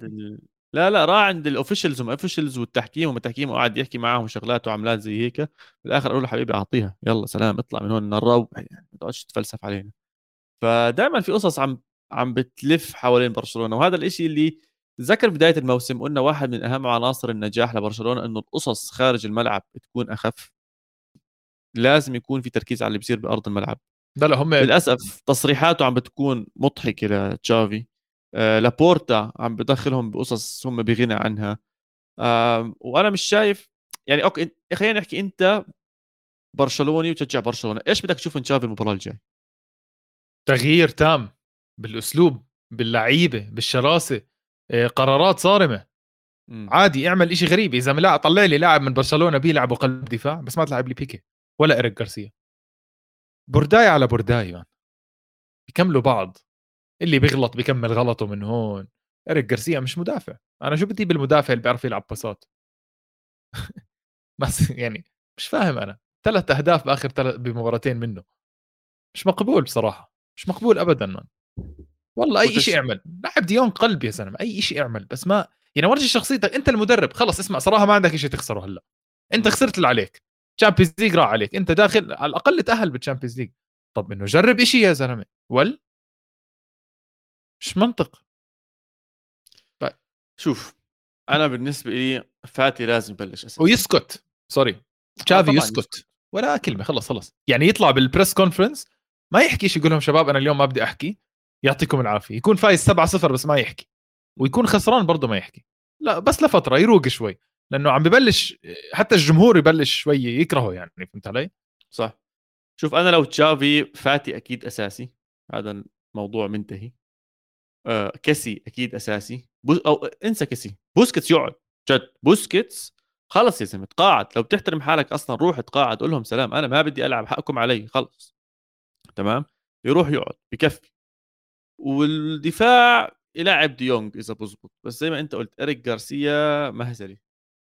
لا لا راح عند ال officials وال officials والتحكيم والتحكيم وقعد يحكي معاهم شغلات وعملات زي هيك. بالاخر قالوا له حبيبي أعطيها. يلا سلام اطلع من هون نروح. يعني ما تقعدش تتفلسف علينا. فدائما في قصص عم عم بتلف حوالين برشلونة. وهذا الإشي اللي تذكر بداية الموسم قلنا واحد من أهم عناصر النجاح لبرشلونة إنه القصص خارج الملعب تكون أخف. لازم يكون في تركيز على اللي بيصير بأرض الملعب. لا لا هم للأسف تصريحاته عم بتكون مضحكة لتشافي. لابورتا عم بدخلهم بقصص هم بغنى عنها. آه وأنا مش شايف يعني أوكي خلينا نحكي أنت برشلوني وتشجع برشلونة إيش بدك تشوف من تشافي المباراة الجاي؟ تغيير تام بالأسلوب باللعيبة بالشراسة آه، قرارات صارمة. م. عادي اعمل إشي غريب. إذا لا طلع لي لاعب من برشلونة بيلعب قلب دفاع بس ما تلعب لي بيكي ولا اريك جارسيا برداي على برداي man بيكملوا بعض. اللي بيغلط بيكمل غلطه من هون. إريك جارسيا مش مدافع. أنا شو بدي بالمدافع اللي بيعرف يلعب باصات؟ بس يعني مش فاهم أنا. ثلاث أهداف بآخر ثلاث بمباراتين منه. مش مقبول بصراحة. مش مقبول ابدا man والله أي شيء اعمل. لعب ديونج قلب يا زلمة. أي شيء اعمل. بس ما يعني ورجي شخصيتك. أنت المدرب. خلص اسمع. صراحة ما عندك شيء تخسره هلأ. أنت خسرت اللي عليك. Champions League راح عليك. أنت داخل على الأقل تاهل بال Champions League طب إنه جرب شيء يا زلمة. ول مش منطق. طيب شوف أنا بالنسبة لي فاتي لازم يبلش أساسا. ويسكت sorry. تشافي يسكت. يسكت. ولا كلمة خلص خلص. يعني يطلع بال press conference ما يحكيش يقول لهم شباب أنا اليوم ما بدي أحكي يعطيكم العافية. يكون فايز 7 0 بس ما يحكي. ويكون خسران برضه ما يحكي. لا بس لفترة يروق شوي. لأنه عم ببلش حتى الجمهور يبلش شوي يكرهه يعني فهمت علي؟ صح. شوف أنا لو تشافي فاتي أكيد أساسي. هذا الموضوع منتهي. آه كسي أكيد أساسي. بو أو انسى كسي بوسكيتس يقعد. جد. بوسكيتس خلص يا زلمة تقاعد لو بتحترم حالك أصلا روح تقاعد قول لهم سلام. أنا ما بدي ألعب حقكم علي خلص. تمام؟ يروح يقعد بكفي. والدفاع يلعب ديونج دي إذا بزبط. بس زي ما أنت قلت إريك جارسيا مهزلي.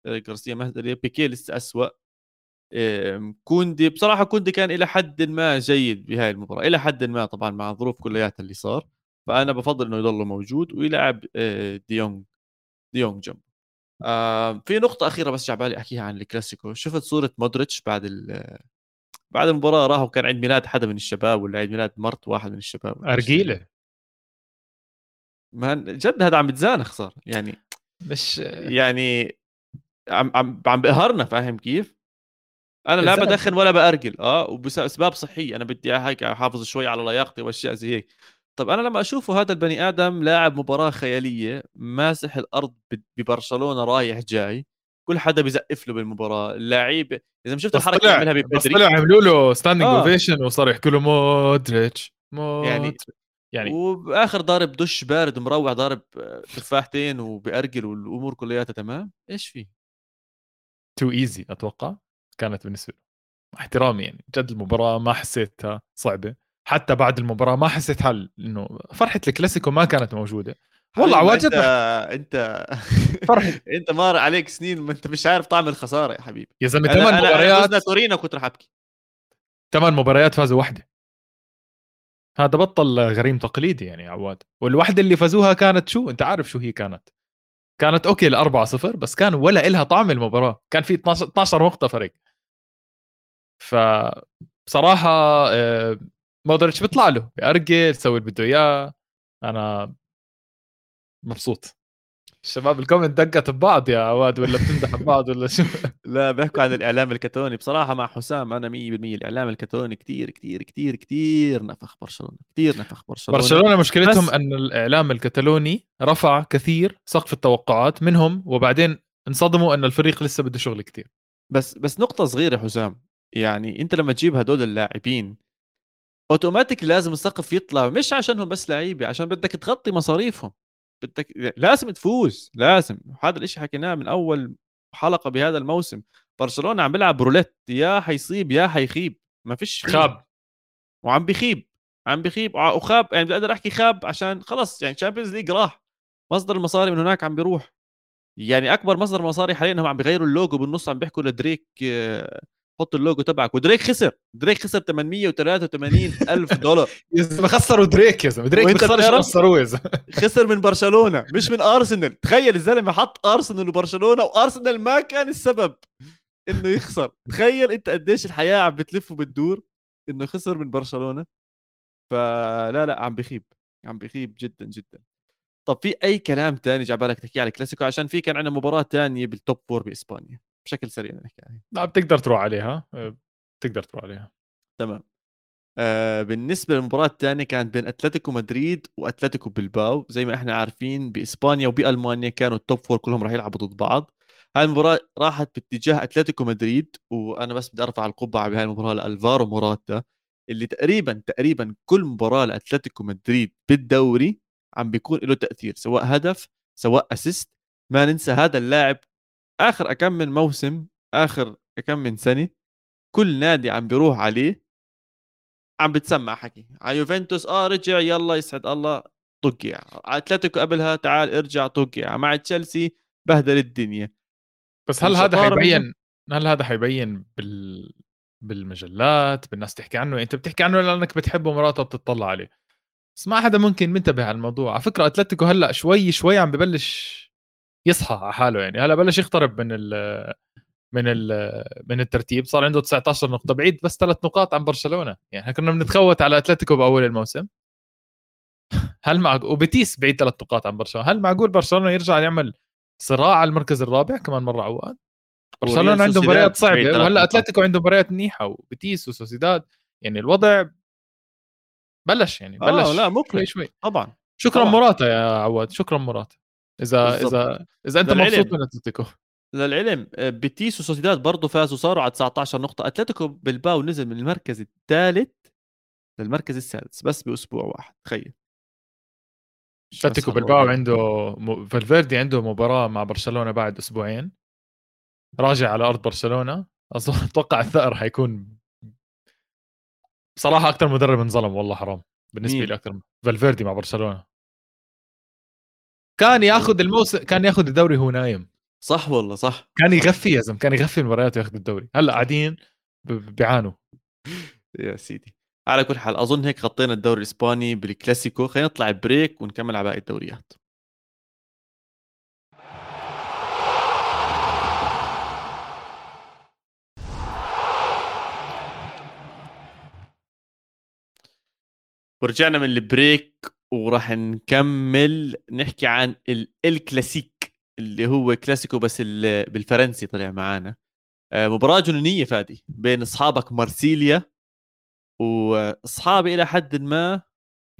إريك جارسيا مهزلي. بيكي لسه اسوء كوندي بصراحة كوندي كان إلى حد ما جيد بهاي المباراة. إلى حد ما طبعا مع الظروف كلياتها اللي صار. فأنا بفضل إنه يضل موجود ويلعب آه، ديونج ديونج جنبه. في نقطة أخيرة بس جاي عبالي أحكيها عن الكلاسيكو. شفت صورة مودريتش بعد بعد المباراة راحوا كان عيد ميلاد حدا من الشباب ولا عيد ميلاد مرت واحد من الشباب أرجيلة. ما جد هذا عم بتزانخ صار. يعني مش يعني عم عم عم بقهرنا فاهم كيف؟ أنا لا بدخن ولا بأرجل. آه وباسباب صحيه أنا بدي هيك أحافظ شوي على لياقتي وأشياء زي هيك. طب أنا لما أشوفه هذا البني آدم لاعب مباراة خيالية ماسح الأرض ببرشلونة رايح جاي كل حدا بيزقف له بالمباراة اللعيبه إذا ما شفت الحركة اللي عملها ببدري طلع عملوا له standing آه. ovation وصار يحكوا له مودريتش يعني يعني وبآخر ضارب دش بارد ومروح ضارب تفاحتين وبأرجل والأمور كلياتها تمام إيش في too easy أتوقع كانت بالنسبة له. احترامي يعني جد المباراة ما حسيتها صعبة. حتى بعد المباراة ما حسيت حل إنه فرحة الكلاسيكو ما كانت موجودة. والله عواجد انت انت فرحة. أنت مار عليك سنين ما أنت مش عارف طعم الخسارة يا حبيبي. يا زلمة ثمان مباريات. انا تورينا كنت رح أبكي. ثمان مباريات فازوا واحدة هذا بطل غريم تقليدي يعني عواد. والوحدة اللي فازوها كانت شو؟ أنت عارف شو هي كانت. كانت أوكي 4 0 بس كان ولا إلها طعم المباراة. كان في 12 12 نقطة فرق ف بصراحه آه، مودريتش بيطلع له بيأرجل يسوي اللي بده إياه. أنا مبسوط. الشباب ال comment دقت ببعض يا عواد ولا بتمدح ببعض ولا شو؟ لا بيحكوا عن الإعلام الكتالوني بصراحة مع حسام أنا 100% الإعلام الكتالوني كثير كثير كثير كثير نفخ برشلونة كثير نفخ برشلونة. برشلونة مشكلتهم بس... إن الإعلام الكتالوني رفع كثير سقف التوقعات منهم وبعدين انصدموا إن الفريق لسه بده شغل كثير بس بس نقطة صغيرة حسام. يعني أنت لما تجيب هدول اللاعبين اوتوماتيك لازم السقف يطلع مش عشانهم بس لعيبة عشان بدك تغطي مصاريفهم. بدك لازم تفوز لازم. هذا الشيء حكيناه من أول حلقة بهذا الموسم. برشلونة عم بيلعب روليت يا حيصيب يا حيخيب. ما فيش خاب. وعم بيخيب عم بخيب. وخاب يعني بقدر أحكي خاب عشان خلص يعني Champions League راح. مصدر المصاري من هناك عم بيروح. يعني أكبر مصدر مصاري حاليا هم عم بيغيروا اللوجو بالنص عم بيحكوا لدريك آه، حط اللوجو تبعك ودريك خسر دريك خسر 883 ألف دولار. يا زلمة خسروا دريك يا زلمة. دريك بيخسرش خسروه يا زلمة. خسر من برشلونة مش من أرسنال. تخيل الزلمة حط أرسنال وبرشلونة وأرسنال ما كان السبب إنه يخسر. تخيل أنت قديش الحياة عم بتلف وبتدور إنه خسر من برشلونة. فلا لا عم بخيب عم بخيب جدا جدا. طب في أي كلام تاني حاب تحكي على الكلاسيكو؟ عشان في كان عندنا مباراة تانية بال top four بإسبانيا. بشكل سريع نحكي عليها. لا بتقدر تروح عليها. آه، بتقدر تروح عليها. تمام. آه بالنسبة للمباراة الثانية كانت بين أتلتيكو مدريد وأتلتيكو بلباو. زي ما إحنا عارفين بإسبانيا وبألمانيا كانوا ال top four كلهم راح يلعبوا ضد بعض. هاي المباراة راحت باتجاه أتلتيكو مدريد وأنا بس بدي أرفع القبعة بهاي المباراة لألفارو موراتا اللي تقريبا تقريبا كل مباراة لأتلتيكو مدريد بالدوري عم بيكون له تأثير سواء هدف سواء assist ما ننسى هذا اللاعب آخر أكم من موسم آخر كم من سنة كل نادي عم بيروح عليه عم بتسمع حكي. على يوفنتوس آه رجع يلا يسعد الله طقع على أتلتيكو قبلها تعال ارجع طقع مع تشيلسي بهدل الدنيا. بس هل هذا حيبين هل هذا حيبين بال بالمجلات بالناس تحكي عنه؟ أنت بتحكي عنه لأنك بتحبه مراته بتطلع عليه. بس ما حدا ممكن منتبه على الموضوع. على فكرة أتلتيكو هلأ شوي شوي عم ببلش يصحى على حاله يعني. هلا بلش يقترب من ال من ال من الترتيب. صار عنده 19 نقطة. بعيد بس ثلاث نقاط عن برشلونة. يعني كنا بنتخوت على أتلتيكو بأول الموسم. هل معقول؟ وبتيس بعيد ثلاث نقاط عن برشلونة. هل معقول برشلونة يرجع يعمل صراع على المركز الرابع كمان مرة عواد؟ برشلونة عنده مباريات صعبة. وهلأ أتلتيكو عنده مباريات منيحة. وبتيس وسوسيداد. يعني الوضع بلش يعني بلش آه لا مقلق. شوي. طبعا. شكرا طبعا. مراتا يا عواد. شكرا مراتا. إذا بالزبط. إذا إذا أنت مبسوط من أتلتيكو. للعلم آه، بيتيس وسوسيداد برضه فازوا صاروا على 19 نقطة. أتلتيكو بالباو نزل من المركز الثالث للمركز السادس بس بأسبوع واحد. تخيل. أتلتيكو بلباو عنده م... فالفيردي عنده مباراة مع برشلونة بعد أسبوعين. راجع على أرض برشلونة. اظن أتوقع الثأر حيكون بصراحة أكثر مدرب انظلم والله حرام. بالنسبة لي أكثر فالفيردي مع برشلونة. كان ياخذ الموسم كان ياخذ الدوري هو نايم. صح والله صح. كان يغفي يا زلمة كان يغفي المباريات وياخذ الدوري. هلا قاعدين بيعانوا يا سيدي. على كل حال أظن هيك غطينا الدوري الإسباني بالكلاسيكو. خلينا نطلع break ونكمل على باقي الدوريات. ورجعنا من ال break. وراح نكمل نحكي عن الكلاسيك اللي هو كلاسيكو بس بالفرنسي طلع معانا آه، مباراة جنونية فادي بين أصحابك مارسيليا واصحابي إلى حد ما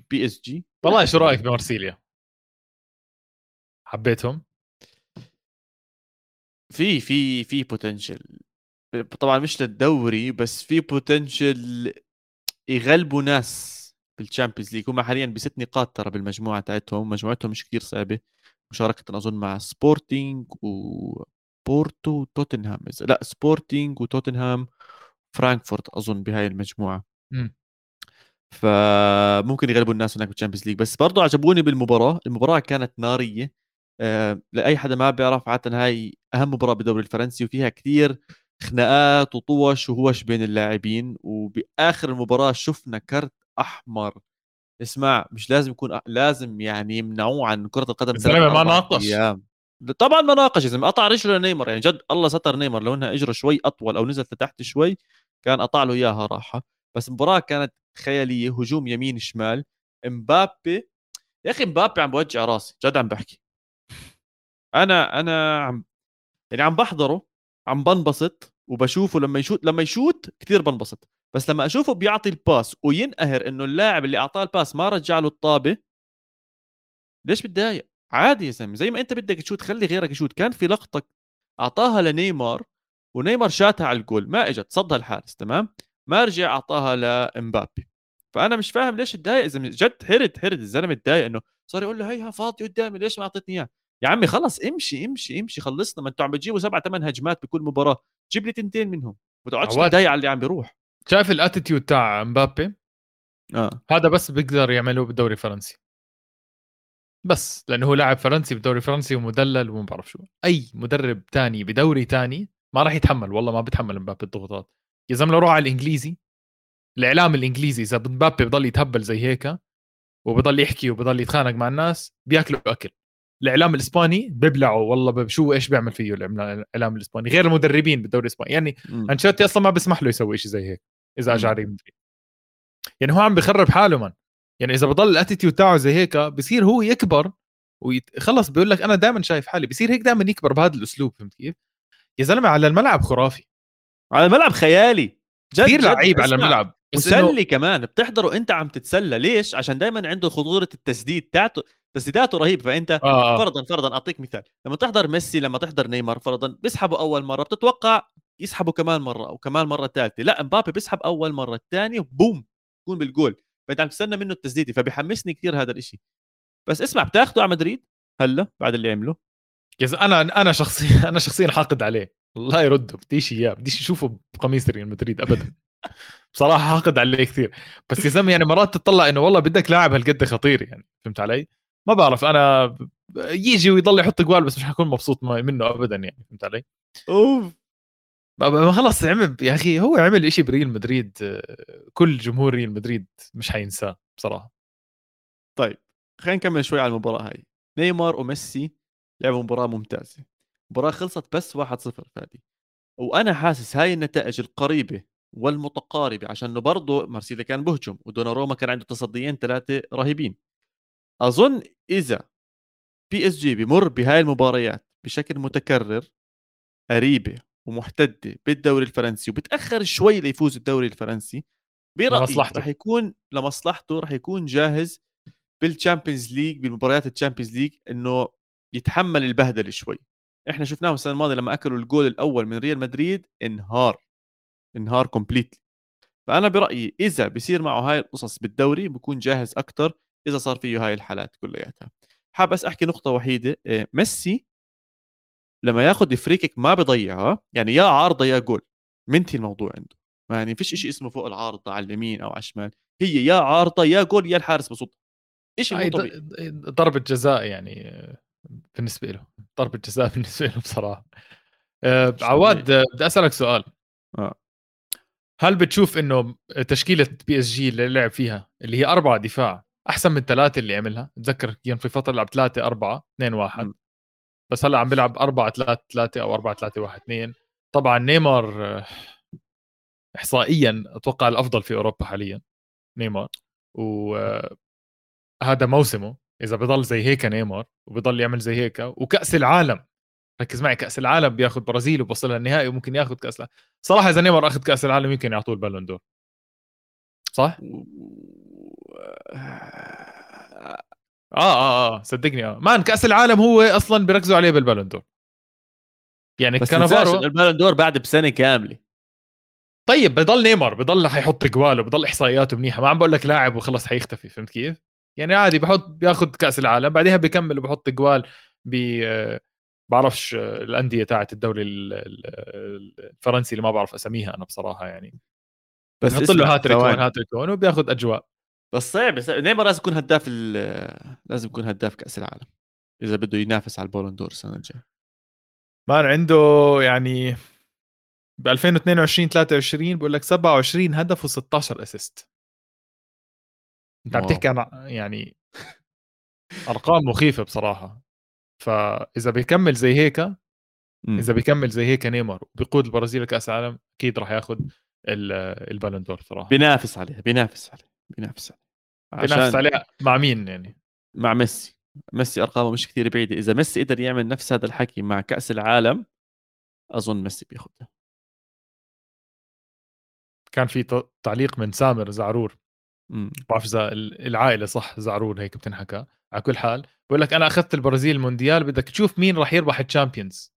PSG والله شو رأيك بمارسيليا؟ حبيتهم؟ في في في potential طبعا مش للدوري بس في potential يغلبوا ناس بال Champions League هم حاليا بست نقاط ترى بالمجموعة تاعتهم. مجموعتهم مش كثير صعبة. مشاركة أظن مع سبورتينج وبورتو وتوتنهام لا سبورتينج وتوتنهام فرانكفورت أظن بهاي المجموعة. م. فممكن يغلبوا الناس هناك بال Champions League بس برضو عجبوني بالمباراة. المباراة كانت نارية. آه لأي حدا ما بيعرف عادة هاي أهم مباراة بالدوري الفرنسي وفيها كثير خناقات وطوش وهوش بين اللاعبين. وبآخر المباراة شفنا كرت أحمر. اسمع مش لازم يكون لازم يعني يمنعوه عن كرة القدم زلمه ما ناقش. أيام. طبعا ما ناقش زلمة قطع رجله لنيمار يعني جد الله ستر نيمار لو إنها إجرة شوي أطول أو نزلت لتحت شوي كان قطع له إياها راحة. بس المباراه كانت خيالية هجوم يمين شمال. إمبابي يا أخي إمبابي عم بوجع راسي جد عم بحكي. أنا أنا عم يعني عم بحضره عم بنبسط وبشوفه لما يشوت لما يشوت كثير بنبسط. بس لما أشوفه بيعطي ال pass وينقهر إنه اللاعب اللي أعطاه ال pass ما رجع له الطابة ليش بتضايق؟ عادي يا زلمه زي ما أنت بدك تشوت خلي غيرك يشوت. كان في لقطة أعطاها لنيمار ونيمار شاتها على الجول ما إجت صدها الحارس تمام؟ ما رجع أعطاها لإمبابي. فأنا مش فاهم ليش تضايق اذا جد حرد حرد الزلمة تضايق إنه صار يقول له هيها فاضي قدامي ليش ما اعطيتني اياه يا عمي خلص امشي امشي امشي خلصنا ما أنتم عم بتجيبوا سبع ثمان هجمات بكل مباراة جيب لي تنتين منهم ما تقعدش تضايق على اللي عم بيروح. شايف الاتيتيود تاع مبابي؟ آه. هذا بس بيقدر يعمله بالدوري الفرنسي. بس لأنه هو لاعب فرنسي بالدوري الفرنسي ومدلل وما بعرف شو. أي مدرب تاني بدوري تاني ما راح يتحمل والله ما بتحمل مبابي الضغوطات. يا زلمة لو روح على الإنجليزي الإعلام الإنجليزي إذا مبابي بضل يتهبل زي هيك وبضل يحكي وبضل يتخانق مع الناس بياكلوا أكل. الإعلام الإسباني بيبلعوا والله شو إيش بيعمل فيه الإعلام الإسباني؟ غير المدربين بالدوري الإسباني. يعني أنشيلوتي أصلا ما بيسمح له يسوي شيء زي هيك. إذا اجى على يعني هو عم بخرب حاله من يعني إذا بضل الاتيتيود تاعه زي هيك بصير هو يكبر ويخلص بيقول لك أنا دائما شايف حالي بصير هيك دائما يكبر بهذا الأسلوب فهمت كيف؟ يا زلمة على الملعب خرافي. على الملعب خيالي. جد كثير لعيب على الملعب. مسلي. كمان بتحضره أنت عم تتسلى ليش؟ عشان دائما عنده خطورة التسديد تاعته تسديداته رهيبة فأنت آه. فرضا فرضا أعطيك مثال. لما تحضر ميسي لما تحضر نيمار فرضا بيسحبوا أول مرة بتتوقع يسحبوا كمان مرة أو كمان مرة ثالثه لأ مبابي بيسحب أول مرة الثانية بوم بكون بالجول. فانت عم تستنى منه التسديدة فبيحمسني كثير هذا الشيء بس اسمع بتاخذه على مدريد؟ هلأ بعد اللي عمله؟ أنا أنا شخصيا أنا شخصيا حاقد عليه. الله يرده بديش إياه بديش اشوفه بقميص ريال مدريد ابدا. بصراحة حاقد عليه كثير بس يا زلمة يعني مرات تطلع إنه والله بدك لاعب هالقد خطير يعني فهمت علي؟ ما بعرف أنا يجي ويضل يحط جوال بس مش حكون مبسوط منه ابدا يعني فهمت علي؟ أوف! ما خلص عمل يا أخي هو عمل شيء بريال مدريد كل جمهور ريال مدريد مش حينساه بصراحة. طيب خلينا نكمل شوي على المباراة هاي. نيمار وميسي لعبوا مباراة ممتازة. مباراة خلصت بس 1-0 فادي. وأنا حاسس هاي النتائج القريبة والمتقاربة عشان إنه برضه مارسيليا كان بهجم ودوناروما كان عنده تصديين ثلاثة رهيبين. أظن إذا PSG بمر بهاي المباريات بشكل متكرر قريبة ومحتده بالدوري الفرنسي وبتأخر شوي ليفوز الدوري الفرنسي. برأيي رح يكون لمصلحته رح يكون جاهز بال Champions League بالمباريات ال Champions League إنه يتحمل البهدلة شوي. إحنا شفناه السنة الماضية لما أكلوا الجول الأول من ريال مدريد انهار. انهار completely فأنا برأيي إذا بصير معه هاي القصص بالدوري بكون جاهز أكثر إذا صار فيه هاي الحالات كلياتها. حاب بس احكي نقطة وحيدة آه، ميسي لما ياخذ free kick ما بضيعها يعني يا عارضة يا جول. منتهي الموضوع عنده. يعني فيش شيء اسمه فوق العارضة على اليمين أو على الشمال. هي يا عارضة يا جول يا الحارس بصد شيء ضربة جزاء يعني بالنسبة له. ضربة جزاء بالنسبة له بصراحة. أه عواد بدي أسألك سؤال. آه. هل بتشوف إنه تشكيلة PSG اللي لعب فيها اللي هي أربعة دفاع أحسن من الثلاثه اللي عملها؟ تذكر كان في فترة لعب ثلاثة أربعة اثنين واحد. م. بس هلأ عم بيلعب 4 3 3 أو 4 3 1 2 طبعا نيمار احصائيا أتوقع الأفضل في أوروبا حاليا نيمار. وهذا موسمه إذا بضل زي هيك نيمار وبضل يعمل زي هيك وكأس العالم. ركز معي كأس العالم بياخذ برازيل وبوصلها النهائي وممكن ياخذ كأس العالم صراحة إذا نيمار أخذ كأس العالم يمكن يعطوه ال Ballon d'Or. صح؟ آه آه آه صدقني آه. man كاس العالم هو أصلا بيركزوا عليه بال Ballon d'Or. يعني كانافارو ال Ballon d'Or بعد بسنة كاملة. طيب بضل نيمار بضل حيحط جوال وبضل احصائياته منيحة. ما عم بقول لك لاعب وخلص حيختفي فهمت كيف؟ يعني عادي بحط بياخذ كأس العالم بعدها بيكمل وبحط جوال ب بعرفش الأندية تاعت الدوري الفرنسي اللي ما بعرف اساميها أنا بصراحة يعني. بس بحط له هاتريك هون هاتريك هون وبياخذ أجواء. بس صعب نيمار لازم يكون هداف لازم يكون هداف كأس العالم إذا بده ينافس على البالون دور السنة الجاية. man عنده يعني ب 2022 23 بقول لك 27 هدف و16 assist أنت عم تحكي عن يعني أرقام مخيفة بصراحة. فإذا بيكمل زي هيك إذا بيكمل زي هيك نيمار وبيقود البرازيل لكأس العالم أكيد راح ياخذ البالون دور صراحة بينافس عليه بينافس عليه بينافس عليه بينافس عليه مع مين يعني؟ مع ميسي. ميسي أرقامه مش كثير بعيدة. إذا ميسي قدر يعمل نفس هذا الحكي مع كأس العالم أظن ميسي بياخذها كان في تعليق من سامر زعرور. بعرف إذا العائلة صح؟ زعرور هيك بتنحكى. على كل حال بقول لك أنا أخذت البرازيل المونديال بدك تشوف مين راح يربح الشامبيونز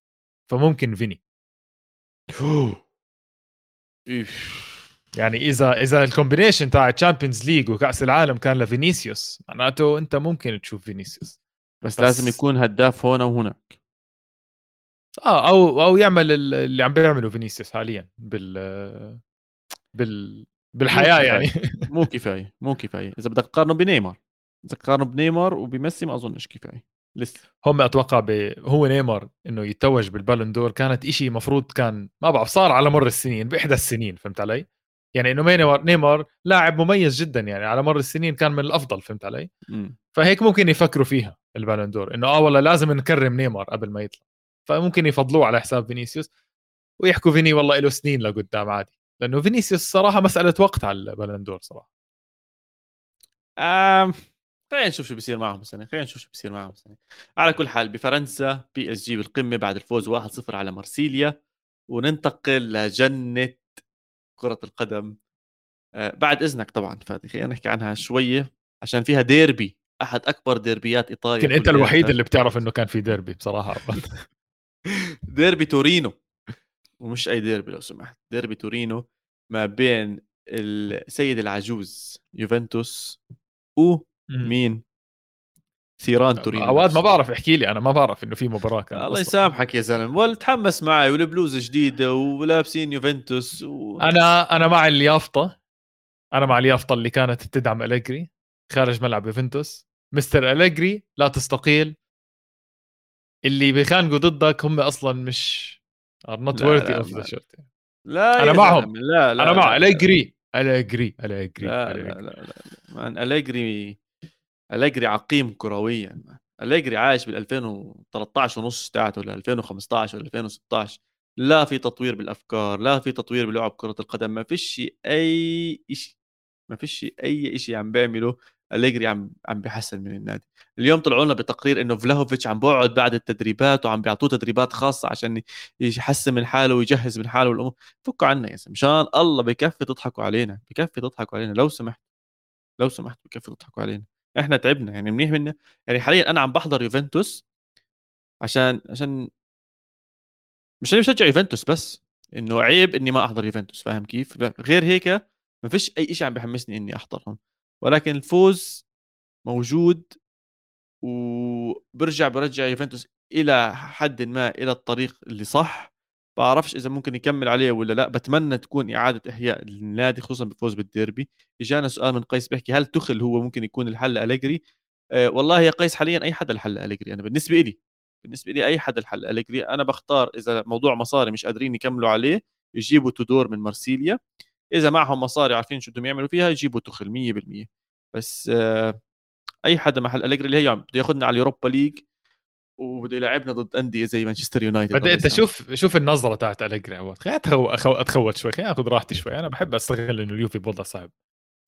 فممكن فيني. يعني اذا إذا ال combination تاع ال Champions League وكأس العالم كان لفينيسيوس معناته أنت ممكن تشوف فينيسيوس. بس, بس لازم يكون هداف هون وهناك آه أو أو يعمل اللي عم بيعمله فينيسيوس حاليا بال بال بالحياة يعني. مو كفاية. مو كفاية. إذا بدك تقارنه بنيمار. إذا تقارنه بنيمار وبميسي ما أظنش كفاية. لسه. هم أتوقع ب... هو نيمار إنه يتوج بالبالون دور. كانت إشي مفروض كان ما بعرف صار على مر السنين بإحدى السنين فهمت علي؟ يعني إنه نيمار نيمار لاعب مميز جدا يعني على مر السنين كان من الأفضل فهمت علي؟ م. فهيك ممكن يفكروا فيها البالون دور إنه آه والله لازم نكرم نيمار قبل ما يطلع فممكن يفضلوه على حساب فينيسيوس ويحكوا فيني والله له سنين لقدام عادي لأنه فينيسيوس صراحة مسألة وقت على البالون دور صراحة آم خلينا نشوف شو بيصير معهم السنة خلينا نشوف شو بيصير معهم السنة على كل حال بفرنسا بي إس جي بالقمة بعد الفوز 1-0 على مارسيليا وننتقل لجنة كرة القدم آه بعد إذنك طبعا فادي خلينا نحكي عنها شوية عشان فيها ديربي أحد أكبر ديربيات إيطاليا يمكن أنت الوحيد اللي بتعرف إنه كان في ديربي بصراحة ديربي تورينو. ومش أي ديربي لو سمحت. ديربي تورينو ما بين السيد العجوز يوفنتوس ومين ثيران تورينو عواد ما بعرف احكي لي أنا ما بعرف إنه في مباراة كان الله يسامحك يا زلمة. ولا تحمس معي والبلوز جديدة ولابسين يوفنتوس و... أنا أنا مع اليافطة. أنا مع اليافطة اللي كانت تدعم أليجري خارج ملعب يوفنتوس. مستر أليجري لا تستقيل. اللي بيخانقوا ضدك هم أصلا مش are not worthy of the shirt لا. أنا معهم. لا لا أنا مع أليجري. أليجري أليجري لا لا لا لا. man أليجري اليجري عقيم كرويا؟ اليجري عايش بال 2013 ونص تاعته ل 2015 ولا 2016 لا في تطوير بالأفكار لا في تطوير بلعب كرة القدم ما فيش أي شيء ما فيش أي شيء عم بيعمله أليجري عم عم بيحسن من النادي. اليوم طلعوا لنا بتقرير إنه فلاهوفيتش عم بقعد بعد التدريبات وعم بيعطوه تدريبات خاصة عشان يحسن من حاله ويجهز من حاله والأمور. فكوا عنا يا مشان الله بكفي تضحكوا علينا بكفي تضحكوا علينا. لو سمحت لو سمحت بكفي تضحكوا علينا. إحنا تعبنا يعني منيح منا يعني حاليا أنا عم بحضر يوفنتوس عشان عشان مش أنا بشجع يوفنتوس بس إنه عيب إني ما أحضر يوفنتوس فاهم كيف؟ غير هيك ما فيش أي شيء عم بحمسني إني أحضرهم. ولكن الفوز موجود وبرجع برجع يوفنتوس إلى حد ما إلى الطريق اللي صح. بعرفش إذا ممكن يكمل عليه ولا لا بتمنى تكون إعادة إحياء النادي خصوصا بالفوز بالديربي. إجانا سؤال من قيس بيحكي هل تخل هو ممكن يكون الحل أليجري؟ أه والله يا قيس حاليا أي حدا الحل أليجري. أنا بالنسبة لي بالنسبة لي أي حدا الحل أليجري. أنا بختار إذا موضوع مصاري مش قادرين يكملوا عليه يجيبوا تودور من مارسيليا. إذا معهم مصاري عارفين شو بدهم يعملوا فيها يجيبوا توخل 100% بس آه، أي حدا محل أليجري اللي هو بده ياخذنا على اليوروبا ليج وبده يلعبنا ضد أندية زي مانشستر يونايتد. بدي أنت شوف شوف النظرة تاعت أليجري عواد خليني أتخوت شوي خليني آخذ راحتي شوي. أنا بحب أستغل إنه اليوفي بوضع صعب.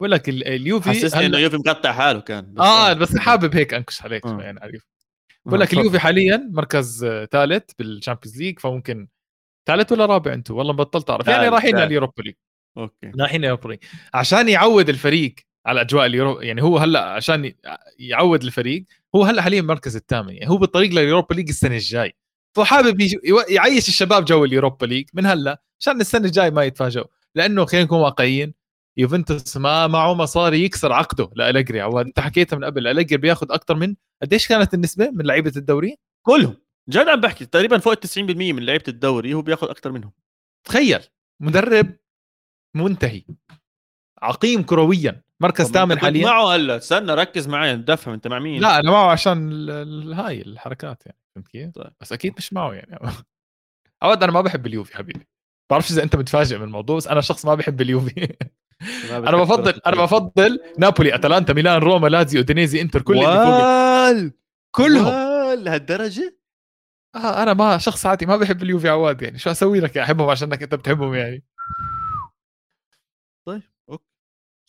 بقول لك اليوفي حسسني إنه اليوفي مقطع حاله كان بس آه بس حابب هيك أنكش عليك شوي يعني عارف. بقول لك اليوفي حاليا مركز ثالث بالشامبيونز ليج فممكن ثالث ولا رابع أنتم والله بطلت أعرف. يعني رايحين اليوروبا ليج. أوكي. رايحين اليوروبا ليج. عشان يعود الفريق على أجواء اليورو- يعني هو هلا عشان يعود الفريق هو هلا حاليا المركز الثامن يعني هو بالطريق لليوروبا ليج السنة الجاي. فحابب يعيش الشباب جو اليوروبا ليج من هلا عشان السنة الجاي ما يتفاجئوا. لأنه خلينا نكون واقعيين يوفنتوس ما معه مصاري يكسر عقده لالجري أنت حكيتها من قبل الجري بياخذ أكثر من قديش كانت النسبة من لعيبة الدوري؟ كلهم. جد عم بحكي تقريبا فوق ال 90% من لعيبة الدوري هو بياخذ أكثر منهم. تخيل مدرب منتهي عقيم كرويا. مركز ثامن حاليا. معه هلا استنى ركز معي ندفهم انت مع مين لا أنا معه عشان هاي الحركات يعني فهمت كيف؟ طيب. بس أكيد مش معه يعني. عواد أنا ما بحب اليوفي حبيبي. بعرفش إذا أنت متفاجئ من الموضوع بس أنا شخص ما بحب اليوفي. أنا بفضل أنا بفضل نابولي أتلانتا ميلان روما لازيو أودينيزي إنتر كل اللي فوق كلهم. لهالدرجة؟ آه أنا ما شخص عادي ما بحب اليوفي عواد يعني. شو أسوي لك احبهم عشانك أنت بتحبهم يعني طيب أوكي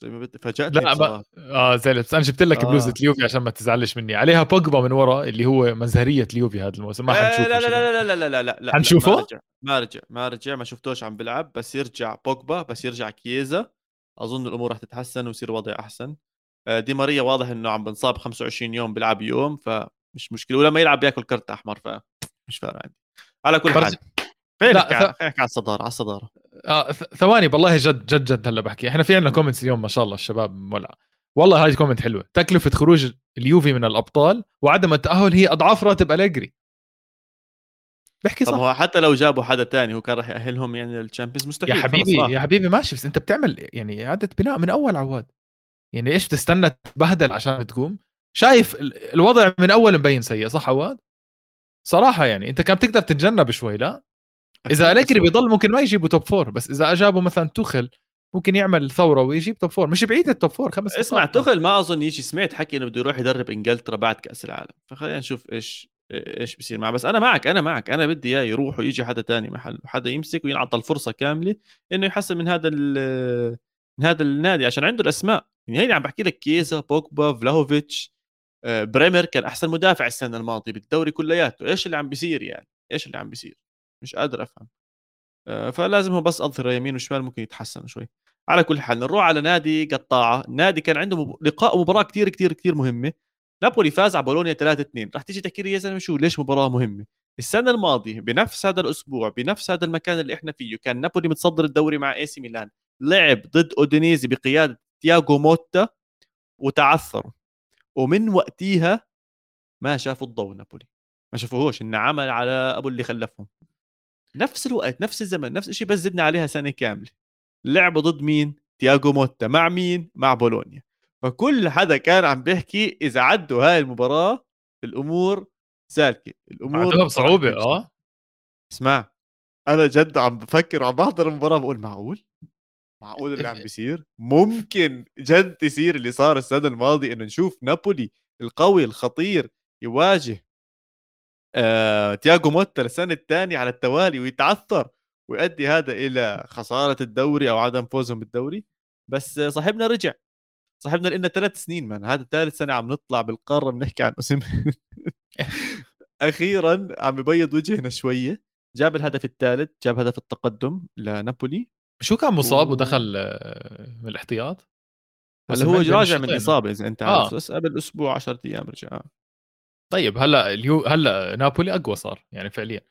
زي ما بدي فاجأتني لا ما... آه زي بس أنا جبت لك آه. بلوزه اليوفي عشان ما تزعلش مني. عليها بوجبا من ورا اللي هو مزهرية اليوفي هذا الموسم. ما حنشوفه لا لا لا لا لا لا لا لا حنشوفه؟ ما رجع ما رجع ما رجع. ما شفتوش عم بيلعب بس يرجع بوجبا بس يرجع كييزا. أظن الأمور راح تتحسن ويصير الوضع أحسن. آه، دي ماريا واضح إنه عم بينصاب 25 يوم بيلعب يوم فمش مشكلة. ولما يلعب بياكل كرت أحمر فمش فارق عندي. على كل حال. خلينا نحكي على الصدارة على الصدارة. آه ثواني بالله جد جد جد هلا بحكي. إحنا في عندنا comments اليوم ما شاء الله الشباب مولع. والله هاي comment حلوة. تكلفة خروج اليوفي من الأبطال وعدم التأهل هي أضعاف راتب أليجري. بحكي صح. طب هو حتى لو جابوا حدا تاني هو كان راح يأهلهم يعني للتشامبيونز مستحيل يا حبيبي يا حبيبي ماشي بس أنت بتعمل يعني اعاده بناء من أول عواد. يعني إيش تستنى تبهدل عشان تقوم؟ شايف الوضع من أول مبين سيء صح عواد؟ صراحة يعني أنت كان بتقدر تتجنب شوي لا؟ إذا اليجري بيضل ممكن ما يجيبوا top four بس إذا جابوا مثلا توخل ممكن يعمل ثورة ويجيب top four مش بعيد ال top four خمس اسمع توخل ما أظن يجي. سمعت حكي إنه بده يروح يدرب إنجلترا بعد كأس العالم. فخلينا نشوف إيش إيش بصير معه. بس أنا معك أنا معك. أنا بدي إياه يروح ويجي حدا تاني محله حدا يمسك وينعطى الفرصه كاملة إنه يحسن من هذا من هذا النادي. عشان عنده الأسماء. يعني هيني عم بحكي لك كيزا بوجبا فلاهوفيتش آه، بريمر كان أحسن مدافع السنة الماضية بالدوري كلياته. إيش اللي عم بيصير يعني؟ إيش اللي عم بيصير؟ مش قادر أفهم. آه، فلازم هو بس أظهر يمين وشمال ممكن يتحسن شوي. على كل حال نروح على نادي قطاعة. نادي كان عنده لقاء ومباراة كثير كثير كثير مهمة. نابولي فاز على بولونيا 3 2 رح تيجي تحكي لي يا زلمة شو ليش مباراة مهمة؟ السنة الماضية بنفس هذا الأسبوع بنفس هذا المكان اللي إحنا فيه كان نابولي متصدر الدوري مع AC ميلان. لعب ضد أودينيزي بقيادة تياغو موتا وتعثروا. ومن وقتها ما شافوا الضوء نابولي. ما شافوهوش إنه عمل على أبو اللي خلفهم. نفس الوقت نفس الزمن نفس الشيء بس زدنا عليها سنة كاملة. لعبوا ضد مين؟ تياغو موتا. مع مين؟ مع بولونيا. فكل حدا كان عم بيحكي إذا عدوا هاي المباراة الأمور سالكة. الأمور بصعوبة آه. اسمع أنا جد عم بفكر وعم بحضر المباراة بقول معقول؟ معقول اللي عم بيصير؟ ممكن جد يصير اللي صار السنة الماضية إنه نشوف نابولي القوي الخطير يواجه آه، تياغو موتا للسنة الثانية على التوالي ويتعثر ويؤدي هذا إلى خسارة الدوري أو عدم فوزهم بالدوري. بس صاحبنا رجع. صاحبنا لنا ثلاث سنين من هذا ثالث سنة عم نطلع بالقارة بنحكي عن اسم أخيرا عم ببيض وجهنا شوية. جاب الهدف الثالث جاب هدف التقدم لنابولي. شو كان مصاب و... ودخل آه، من الاحتياط هلا هو راجع من إصابة إذا أنت عارف. آه. بس قبل أسبوع 10 أيام رجع. طيب هلأ اليو هلأ نابولي أقوى صار يعني فعليا.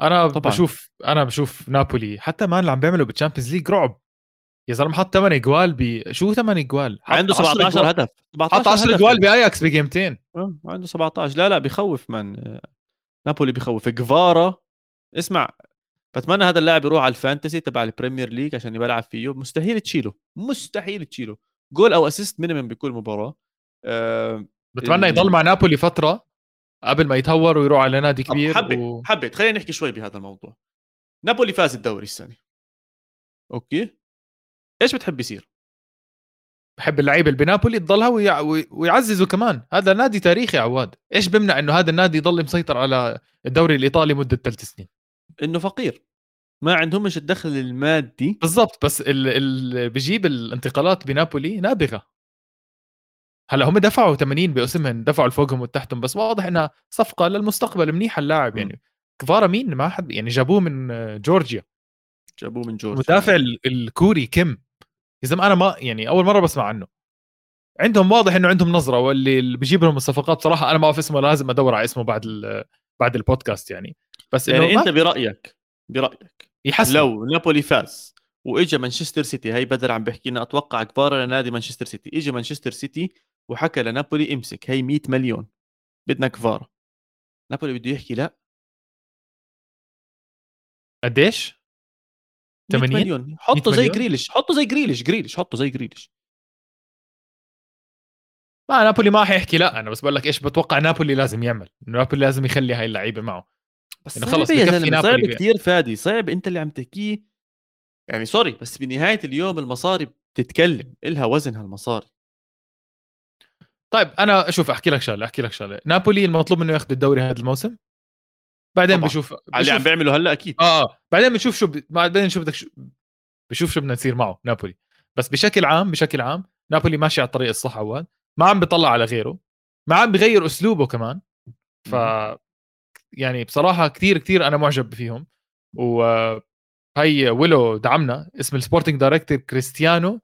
أنا طبعا. بشوف أنا بشوف نابولي حتى ما اللي عم بيعملوا بال Champions League رعب. يا زلمة حط 8 اجوال ب شو 8 اجوال عنده 17 هدف. حط 10 اجوال بآياكس بجيمتين. آه عنده 17 لا لا بخوف من نابولي بخوف كفارا اسمع بتمنى هذا اللاعب يروح على ال fantasy تبع ال Premier League عشان يلعب فيه. مستحيل تشيله. مستحيل تشيله. جول أو assist minimum بكل مباراة. أه بتمنى يضل مع نابولي فترة. قبل ما يتهور ويروح على نادي كبير حبيت و... حبيت. خلينا نحكي شوي بهذا الموضوع. نابولي فاز الدوري السنة. أوكي؟ إيش بتحب يصير؟ بحب اللعيبه اللي بنابولي تضلها ويع... ويعززوا كمان. هذا نادي تاريخي عواد. إيش بمنع إنه هذا النادي يضل مسيطر على الدوري الإيطالي مدة ثلاث سنين؟ إنه فقير. ما عندهمش الدخل المادي. بالضبط. بس اللي بيجيب الانتقالات بنابولي نابغة. هلا هم دفعوا 80 باسمهم دفعوا لفوقهم وتحتهم بس واضح إنها صفقة للمستقبل منيحه اللاعب يعني. كفارا مين؟ ما حد يعني جابوه من جورجيا. جابوه من جورجيا. مدافع الكوري كيم. يا زلمه أنا ما يعني أول مرة بسمع عنه. عندهم واضح إنه عندهم نظرة واللي بيجيب لهم الصفقات صراحة أنا ما أعرف اسمه لازم أدور على اسمه بعد بعد البودكاست يعني. بس يعني أنت برأيك برأيك يحسن. لو نابولي فاز وإجا مانشستر سيتي هي بدر عم بحكي لنا أتوقع كفارا لنادي مانشستر سيتي اجى مانشستر سيتي وحكى لنابولي امسك هي 100 مليون بدنا كفارا نابولي بده يحكي لا. قديش؟ 80 مليون. حطه زي جريليش حطه زي جريليش جريليش حطه زي جريليش. ما نابولي ما حيحكي لا أنا بس بقول لك إيش بتوقع نابولي لازم يعمل. نابولي لازم يخلي هاي اللعيبة معه. بس خلص صعب, صعب كثير فادي صعب أنت اللي عم تحكيه. يعني sorry بس بنهاية اليوم المصاري بتتكلم إلها وزن هالمصاري. طيب أنا شوف أحكي لك شغلة أحكي لك شغلة. نابولي المطلوب منه ياخذ الدوري هذا الموسم. بعدين طبعا. بشوف اللي عم بيعمله هلا أكيد. آه آه. بعدين بنشوف شو ب... بعدين نشوف بدك شو... بشوف شو بدنا نصير معه نابولي. بس بشكل عام بشكل عام نابولي ماشي على الطريق الصح عواد ما عم بيطلع على غيره. ما عم بغير أسلوبه كمان. ف يعني بصراحة كثير كثير أنا معجب فيهم. وهي ويلو دعمنا اسم ال sporting director كريستيانو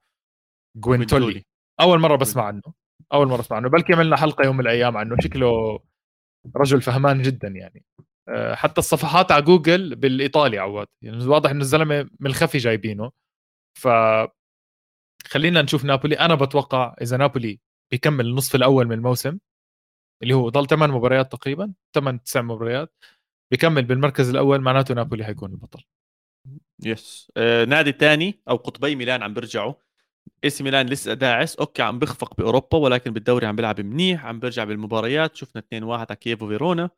جوينتولي. أول مرة بسمع عنه. أول مرة أسمع عنه بلكي عملنا حلقة يوم من الأيام عنه شكله رجل فهمان جدا يعني. آه، حتى الصفحات على جوجل بالإيطالي عواد يعني واضح انه الزلمة من الخفي جايبينه. ف خلينا نشوف نابولي. أنا بتوقع إذا نابولي بيكمل النصف الأول من الموسم اللي هو ضل ثمان مباريات تقريبا ثمان تسع مباريات بكمل بالمركز الأول معناته نابولي حيكون البطل. yes آه نادي تاني أو قطبي ميلان عم بيرجعوا. إي ميلان لسه داعس أوكي عم بخفق بأوروبا ولكن بالدوري عم بيلعب منيح. عم بيرجع بالمباريات. شفنا 2-1 على كييفو فيرونا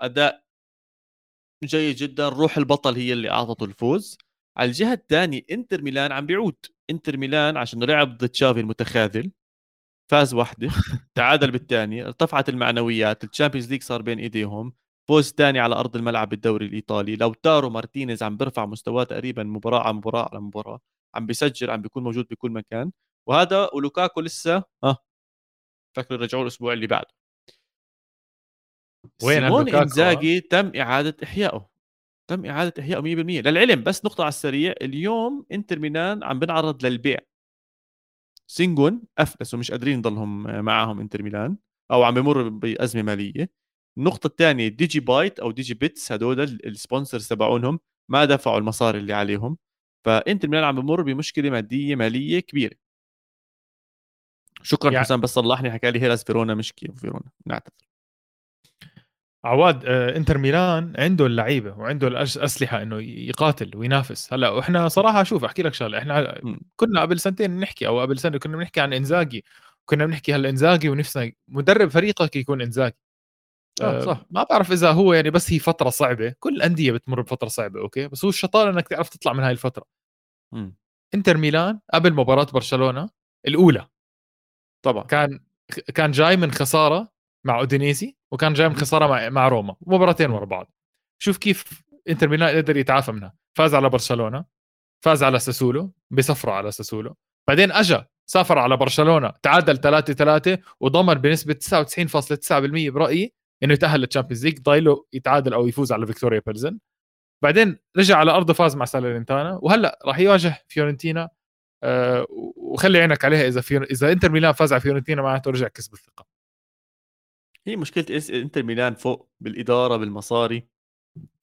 أداء جيد جدا. روح البطل هي اللي أعطته الفوز. على الجهة الثانية إنتر ميلان عم بيعود. إنتر ميلان عشان لعب ضد تشافي المتخاذل. فاز واحدة تعادل بالثانية. ارتفعت المعنويات. ال Champions League صار بين إيديهم. فوز ثاني على أرض الملعب بالدوري الإيطالي. لوتارو مارتينيز عم بيرفع مستواه تقريبا مباراة على مباراة على مباراة. عم بيسجل عم بيكون موجود بكل مكان. وهذا ولوكاكو لسه ها فكر رجعوا الأسبوع اللي بعده. وين سيمون إنزاجي تم إعادة إحيائه. تم إعادة إحيائه 100% للعلم بس نقطة على السريع. اليوم إنتر ميلان عم بينعرض للبيع. سونينج أفلس ومش قادرين يضلهم معاهم إنتر ميلان أو عم بمر بأزمة مالية. النقطة الثانية ديجي بايت أو ديجي بيتس هدول ال sponsors تبعونهم ما دفعوا المصاري اللي عليهم. فانتر ميلان عم بمر بمشكلة مادية مالية كبيرة. شكرا يعني... حسام بس صلحني حكى لي هيلاس فيرونا مش كييفو فيرونا نعتذر. عواد آه، إنتر ميلان عنده اللعيبة وعنده الاسلحه إنه يقاتل وينافس. هلأ وإحنا صراحة شوف أحكي لك شغلة إحنا كنا قبل سنتين نحكي أو قبل سنة كنا بنحكي عن إنزاجي. كنا بنحكي هلأ إنزاجي ونفسنا مدرب فريقك يكون إنزاجي. آه صح. ما بعرف إذا هو يعني بس هي فترة صعبة. كل الانديه بتمر بفترة صعبة أوكي؟ بس هو الشطارة إنك تعرف تطلع من هاي الفترة. م. إنتر ميلان قبل مباراة برشلونة الأولى. طبعا. كان كان جاي من خسارة مع أودينيزي وكان جاي من خسارة مع مع روما. مباراتين ورا بعض. شوف كيف إنتر ميلان قدر يتعافى منها. فاز على برشلونة فاز على ساسولو بسفره على ساسولو. بعدين اجى سافر على برشلونة تعادل 3 3 وضمن بنسبة 99.9% برأيي إنه يتأهل لل Champions League ضايله يتعادل أو يفوز على فيكتوريا بلزن. بعدين رجع على أرضه فاز مع ساليرنيتانا وهلأ راح يواجه فيورنتينا أه وخلي عينك عليها إذا فيور... إذا إنتر ميلان فاز على فيورنتينا معناته رجع كسب الثقة. هي مشكلة إنتر ميلان فوق بالإدارة بالمصاري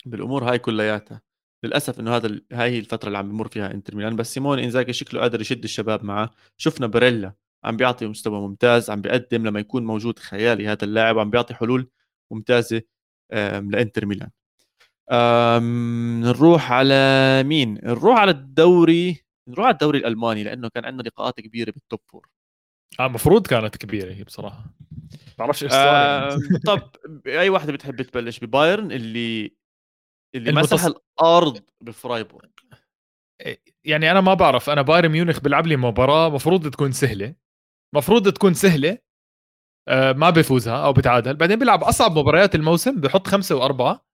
بالأمور هاي كلياتها. للأسف إنه هذا هاي هي الفترة اللي عم بمر فيها إنتر ميلان. بس سيمون إنزاجي شكله قادر يشد الشباب معه شفنا باريلا عم بيعطي مستوى ممتاز عم بيقدم لما يكون موجود خيالي هذا اللاعب عم بيعطي حلول ممتازة لإنتر ميلان. نروح على مين؟ نروح على الدوري نروح على الدوري الألماني لأنه كان عندنا لقاءات كبيرة بال top four آه المفروض كانت كبيرة هي بصراحة. ما بعرفش إيش صار طب أي واحدة بتحب تبلش؟ ببايرن اللي اللي مسح الأرض بفرايبورغ. يعني أنا ما بعرف أنا بايرن ميونخ بيلعب لي مباراة مفروض تكون سهلة. مفروض تكون سهلة آه ما بيفوزها أو بتعادل. بعدين بيلعب أصعب مباريات الموسم بحط خمسة وأربعة.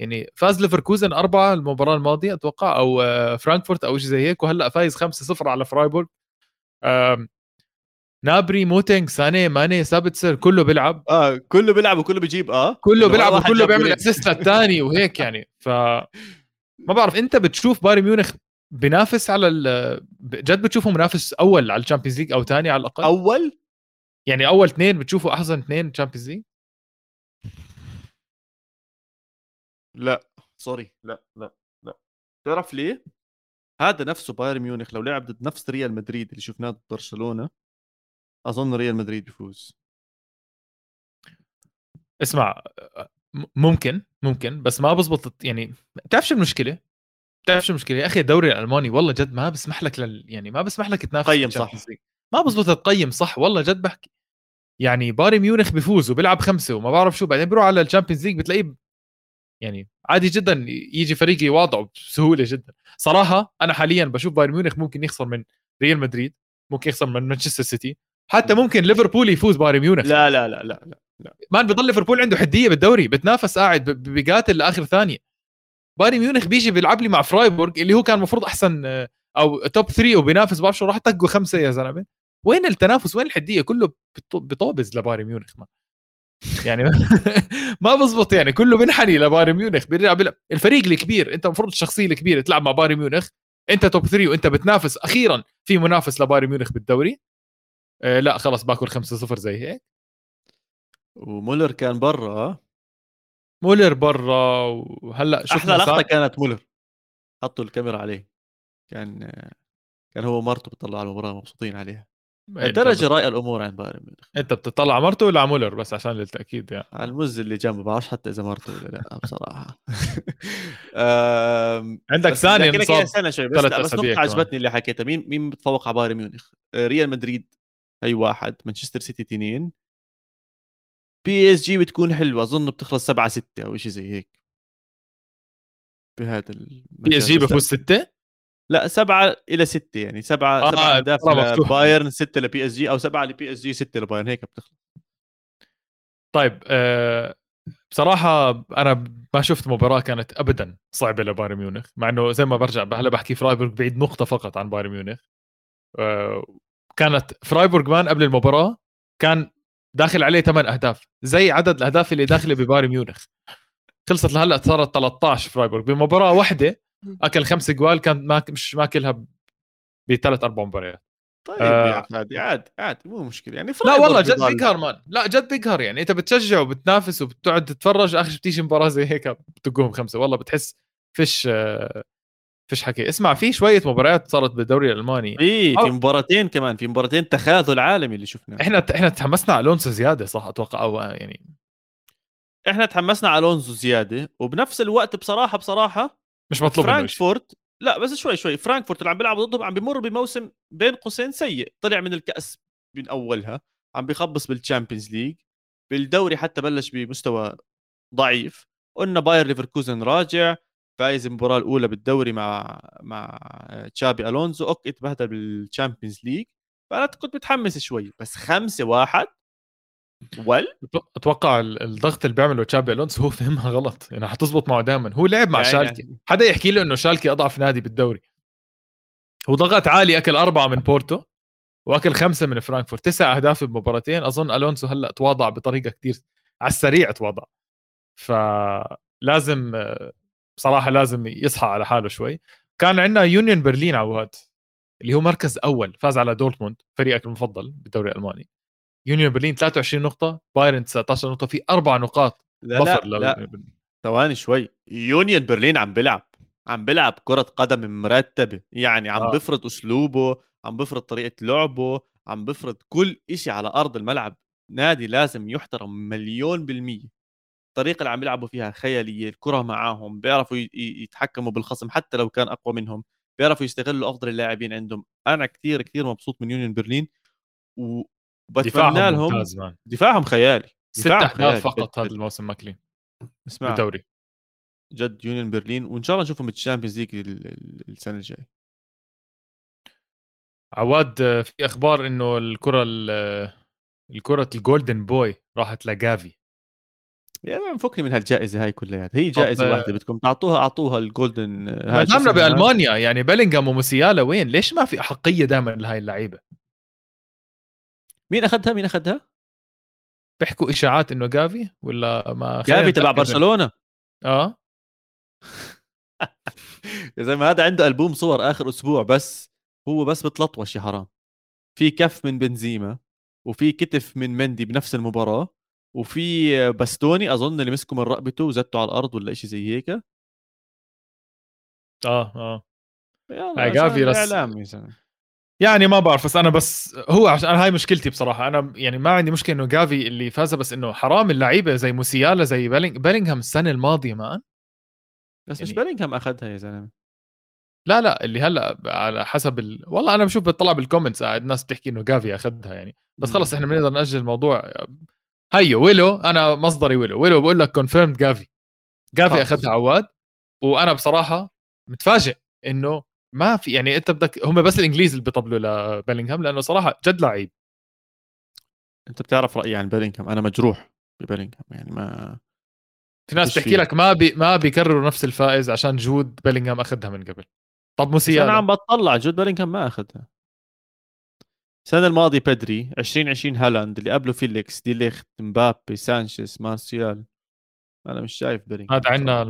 يعني فاز ليفركوزن أربعة المباراة الماضية أتوقع أو آه، فرانكفورت أو شيء زي هيك وهلأ فايز 5-0 على فرايبورغ. نابري موتينج ساني ماني سابيتسر كله بيلعب. آه كله بيلعب وكله بيجيب آه. كله بيلعب وكله بيعمل assist للثاني وهيك يعني. ف ما بعرف أنت بتشوف بايرن ميونخ بينافس على جد بتشوفه منافس أول على ال Champions League أو ثاني على الأقل؟ أول؟ يعني أول اثنين بتشوفه أحسن اثنين Champions League لا. sorry. لا لا لا. تعرف ليه؟ هذا نفسه بايرن ميونخ لو لعب ضد نفس ريال مدريد اللي شفناه ضد برشلونة أظن ريال مدريد بيفوز اسمع ممكن ممكن بس ما بزبط يعني بتعرف شو المشكلة؟ بتعرف شو المشكلة؟ يا أخي الدوري الألماني والله جد ما بسمح لك لل... يعني ما بسمح لك تنافس قيم صح. ما بزبط تقيم صح والله جد بحكي. يعني بايرن ميونخ بيفوز وبيلعب خمسة وما بعرف شو بعدين بيروح على ال Champions League بتلاقيه يعني عادي جدا يجي فريق يواضعه بسهولة جدا. صراحة أنا حاليا بشوف بايرن ميونخ ممكن يخسر من ريال مدريد ممكن يخسر من مانشستر سيتي حتى ممكن ليفربول يفوز بايرن ميونخ. لا لا لا لا لا, لا. man بضل ليفربول عنده حدية بالدوري بتنافس قاعد بقاتل لآخر ثانية. بايرن ميونخ بيجي بيلعب لي مع فرايبورغ اللي هو كان المفروض أحسن أو top 3 وبينافس بعرف شو راح طقوا خمسة يا زلمة. وين التنافس؟ وين الحدية؟ كله بطوبز لبايرن ميونخ ما. يعني ما بزبط يعني كله بنحني لبايرن ميونخ بيرجع بيلعب الفريق الكبير انت المفروض الشخصية الكبيرة تلعب مع بايرن ميونخ انت top 3 وانت بتنافس أخيرا في منافس لبايرن ميونخ بالدوري. آه لا خلص باكل 5-0 زي هيك. ومولر كان برا مولر برا وهلأ شفنا أحلى لقطة كانت مولر. حطوا الكاميرا عليه. كان كان هو ومرته بيطلعوا على المباراة مبسوطين عليها. درجه راي الأمور عن بايرن ميونخ. انت بتطلع مرته ولا على مولر بس عشان للتأكيد يعني. على المز اللي جنبه بعرفش حتى إذا مرته ولا لأ بصراحة. عندك ثاني انصاب سنه شوي بس بس نقطة عجبتني اللي حكيتها. مين مين بتفوق على بايرن ميونخ؟ آه، ريال مدريد هي واحد مانشستر سيتي اثنين بي إس جي بتكون حلوة أظن بتخلص 7 6 أو شيء زي هيك. بهذا بي إس جي بفوز 6 لا سبعة إلى ستة يعني. سبعة آه سبعة أهداف لبايرن ستة لبي اس جي أو سبعة لبي اس جي ستة لبايرن هيك بتخلص. طيب آه بصراحة أنا ما شفت مباراة كانت أبدا صعبة لبايرن ميونخ مع إنه زي ما برجع هلا بحكي فرايبورغ بعيد نقطة فقط عن بايرن ميونخ. آه كانت فرايبورغ man قبل المباراة كان داخل عليه 8 أهداف زي عدد الأهداف اللي داخلة ببايرن ميونخ. خلصت لهلأ صارت 13 فرايبورغ. بمباراة واحدة أكل خمس جوال كان ما مش ماكلها بثلاث أربع مباريات. طيب آه. عادي عادي عادي مو مشكلة. يعني لا والله جد بيقهر man. لا جد بيقهر يعني. انت بتشجع وبتنافس وبتقعد تتفرج آخر بتيجي مباراة زي هيك بتقوم خمسة. والله بتحس فيش آه فيش حكي. اسمع في شوية مباريات صارت بالدوري الألماني. في في مباراتين كمان في مباراتين تخاذل عالمي اللي شفناه. إحنا إحنا تحمسنا على ألونسو زيادة صح؟ أتوقع أو يعني إحنا تحمسنا على ألونسو زيادة وبنفس الوقت بصراحة بصراحة مش مطلوب فرانكفورت لا بس شوي شوي فرانكفورت اللي عم بيلعب ضدهم عم بيمر بموسم بين قوسين سيء. طلع من الكأس من أولها عم بيخبص بال Champions League بالدوري حتى بلش بمستوى ضعيف. قلنا باير ليفركوزن راجع فايز المباراة الأولى بالدوري مع مع تشابي ألونزو. okay تبهدل بال Champions League فأنا كنت متحمس شوي بس خمسة واحد ول أتوقع الضغط اللي بيعمله تشابي ألونسو هو فهمها غلط. يعني حتزبط معه دائما هو لعب مع يعني شالكي. يعني. حدا يحكي له إنه شالكي أضعف نادي بالدوري. هو ضغط عالي أكل أربعة من بورتو وأكل خمسة من فرانكفورت. تسع أهداف بمباراتين. أظن ألونسو هلأ تواضع بطريقة كثير على السريع تواضع. فلازم بصراحه لازم يصحى على حاله شوي. كان عندنا يونيون برلين عواد اللي هو مركز أول. فاز على دورتموند فريقك المفضل بالدوري الألماني. يونيون برلين 23 نقطة بايرن 19 نقطة في أربع نقاط لا لا, لا. ثواني شوي. يونيون برلين عم بيلعب عم بيلعب كرة قدم مرتبة يعني عم آه. بفرض أسلوبه عم بفرض طريقة لعبه عم بفرض كل إشي على أرض الملعب. نادي لازم يحترم مليون بالمية. الطريقة اللي عم بيلعبوا فيها خيالية الكرة معاهم بيعرفوا يتحكموا بالخصم حتى لو كان أقوى منهم بيعرفوا يستغلوا أفضل اللاعبين عندهم. أنا كثير كثير مبسوط من يونيون برلين و... بتمنى لهم دفاعهم خيالي ست أهداف فقط هذا الموسم ماكلين. اسمع. الدوري جد يونيون برلين وإن شاء الله نشوفهم بال Champions League السنة الجاية. عواد في أخبار إنه الكرة الكرة ال Golden Boy راحت لجافي. يا ما فكني من هالجائزة هاي كلها. هي جائزة واحدة بدكم. تعطوها أعطوها ال Golden ما دامنا بألمانيا يعني بيلينغهام وموسيالا وين؟ ليش ما في أحقية دائما لهي اللعيبة؟ مين أخذها؟ مين أخذها؟ بيحكوا إشاعات إنه جافي ولا ما جافي تبع برشلونة. آه. يا زلمة هذا عنده ألبوم صور آخر أسبوع بس هو بس بتلطوش يا حرام في كف من بنزيما وفي كتف من مندي بنفس المباراة وفي باستوني أظن اللي مسكه من رقبته وزته على الأرض ولا شيء زي هيك. آه آه. يا جافي رس... إعلام يا زلمة. يعني ما بعرف بس أنا بس هو عشان هاي مشكلتي بصراحة. أنا يعني ما عندي مشكلة إنه جافي اللي فاز بس إنه حرام اللعيبة زي موسيالا زي بيلينغ بيلينغهام السنة الماضية مان بس يعني... مش بيلينغهام أخذها يا زلمة. لا لا اللي هلأ على حسب ال... والله أنا بشوف بطلع بالكومنتس قاعد ناس بتحكي إنه جافي أخذها يعني. بس خلص إحنا بنقدر نأجل الموضوع. هيو ويلو أنا مصدري ويلو. ويلو بقول لك كونفيرمد جافي. جافي أخذها عواد وأنا بصراحة متفاجئ إنه ما في يعني أنت بدك هم بس الإنجليز اللي بيطبلوا لبيلينغهام لأنه صراحة جد لعيب. أنت بتعرف رأيي عن بيلينغهام أنا مجروح ببيلينغهام يعني ما في ناس تحكي لك ما بي ما بيكرروا نفس الفائز عشان جود بيلينغهام أخذها من قبل. طب موسيالا أنا عم بطلع جود بيلينغهام ما أخذها. السنة الماضية بيدري 2020 هالاند اللي قبله فيليكس دي ليخت مبابي سانشيز مارسيال. أنا مش شايف بيلينغهام هذا عندنا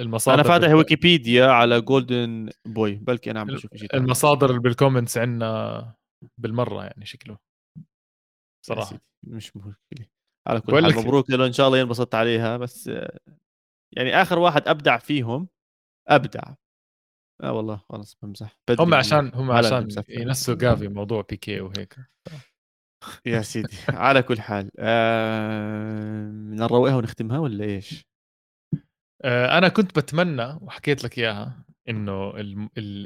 المصادر أنا فاتح ويكيبيديا على Golden Boy بلكي أنا عم بشوف شيء المصادر اللي بال comments عندنا بالمرة يعني شكله. صراحة. مش مشكلة. على كل حال مبروك له إن شاء الله ينبسط عليها بس يعني آخر واحد أبدع فيهم أبدع. آه والله خلص بمزح. هم عشان هم عشان ينسوا جافي موضوع بيكي وهيك. يا سيدي على كل حال آه... نروقها ونختمها ولا إيش؟ آه أنا كنت بتمنى وحكيت لك إياها إنه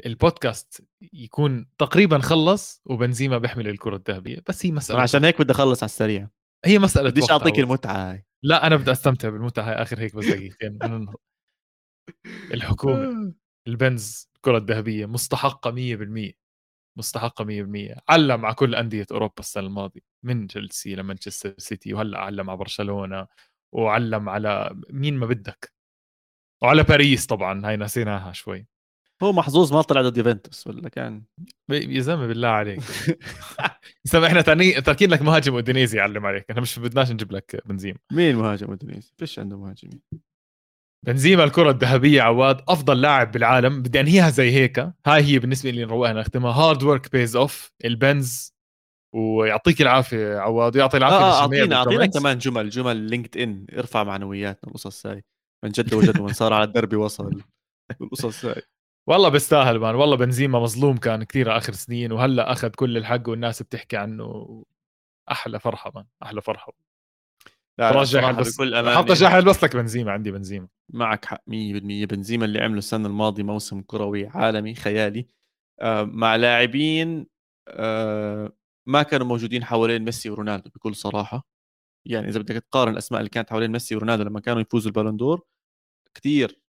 البودكاست يكون تقريبا خلص وبنزيما بيحمل الكرة الذهبية بس هي مسألة عشان هيك بدي أخلص على السريع. هي مسألة بديش أعطيك المتعة هاي. لا أنا بدي أستمتع بالمتعة هاي آخر هيك بس دقيقتين. الحكومة البنز الكرة الذهبية مستحقة 100% مستحقة 100% علم مع كل أندية أوروبا السنة الماضية من تشيلسي لمانشستر سيتي وهلا علم على برشلونة وعلم على مين ما بدك. وعلى باريس طبعا هاي نسيناها شوي. هو محظوظ ما طلع ضد يوفنتوس ولا كان؟ يا زلمة بالله عليك. زلمه إحنا تاني تاركين لك مهاجم اندونيسي يعلم عليك. إحنا مش بدناش نجيب لك بنزيما. مين مهاجم اندونيسي؟ فيش عنده مهاجمين. بنزيما الكرة الذهبية عواد أفضل لاعب بالعالم. بدي أنهيها زي هيك. هاي هي بالنسبة لي نروقها نختمها hard work pays off البنز ويعطيك العافية عواد. ويعطي العافية آه أعطينا أعطينا كمان جمل جمل لينكد إن ارفع معنوياتنا القصص هاي. من جد وجد من صار على الدرب وصل القصص هاي. والله بيستاهل man. والله بنزيما مظلوم كان كثير آخر سنين وهلأ أخذ كل الحق والناس بتحكي عنه. أحلى فرحة man. أحلى فرحة. لا رجع بس بكل أمانة. حتى جاي بس لك بنزيما. عندي بنزيما. معك حق 100% بنزيما اللي عمله السنة الماضية موسم كروي عالمي خيالي. آه مع لاعبين آه ما كانوا موجودين حوالين ميسي ورونالدو بكل صراحة. يعني إذا بدك تقارن الأسماء اللي كانت حوالين ميسي ورونالدو لما كانوا يفوزوا البالندور كثير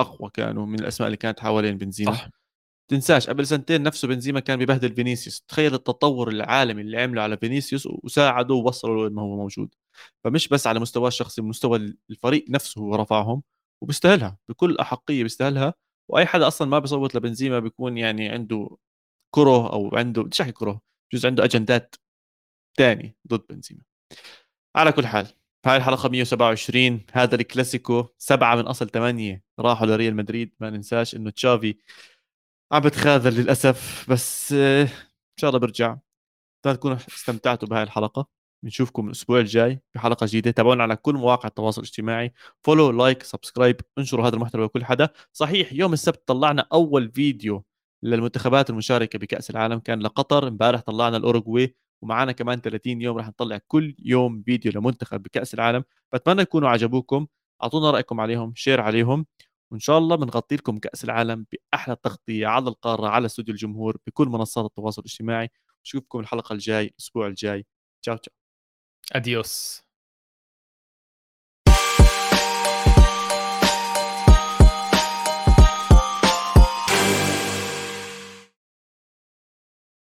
أقوى كانوا من الأسماء اللي كانت حوالين بنزيما. صح. تنساش قبل سنتين نفسه بنزيما كان ببهدل فينيسيوس. تخيل التطور العالمي اللي عمله على فينيسيوس وساعده ووصله له ما هو موجود. فمش بس على مستواه الشخصي مستوى الفريق نفسه هو رفعهم. وبيستاهلها بكل أحقية بيستاهلها. وأي حدا أصلا ما بيصوت لبنزيما بيكون يعني عنده كره أو عنده بديش أحكي كره بجوز عنده أجندات ثانية ضد بنزيما. على كل حال هاي الحلقة 127 هذا الكلاسيكو سبعة من أصل ثمانيه راحوا لريال مدريد ما ننساش إنه تشافي عم بتخاذل للأسف بس إن شاء الله برجع تكونوا استمتعتوا بهاي الحلقة. بنشوفكم الأسبوع الجاي بحلقه جديدة. تابعونا على كل مواقع التواصل الاجتماعي. follow like subscribe انشروا هذا المحتوى لكل حدا. صحيح يوم السبت طلعنا أول فيديو للمنتخبات المشاركة بكأس العالم. كان لقطر امبارح طلعنا الأوروغواي ومعنا كمان 30 يوم رح نطلع كل يوم فيديو لمنتخب بكأس العالم. بتمنى يكونوا عجبوكم. أعطونا رأيكم عليهم share عليهم وإن شاء الله بنغطي لكم كأس العالم بأحلى تغطية على القارة على استوديو الجمهور بكل منصات التواصل الاجتماعي. نشوفكم الحلقة الجاي الأسبوع الجاي. تشاو تشاو. Adiós.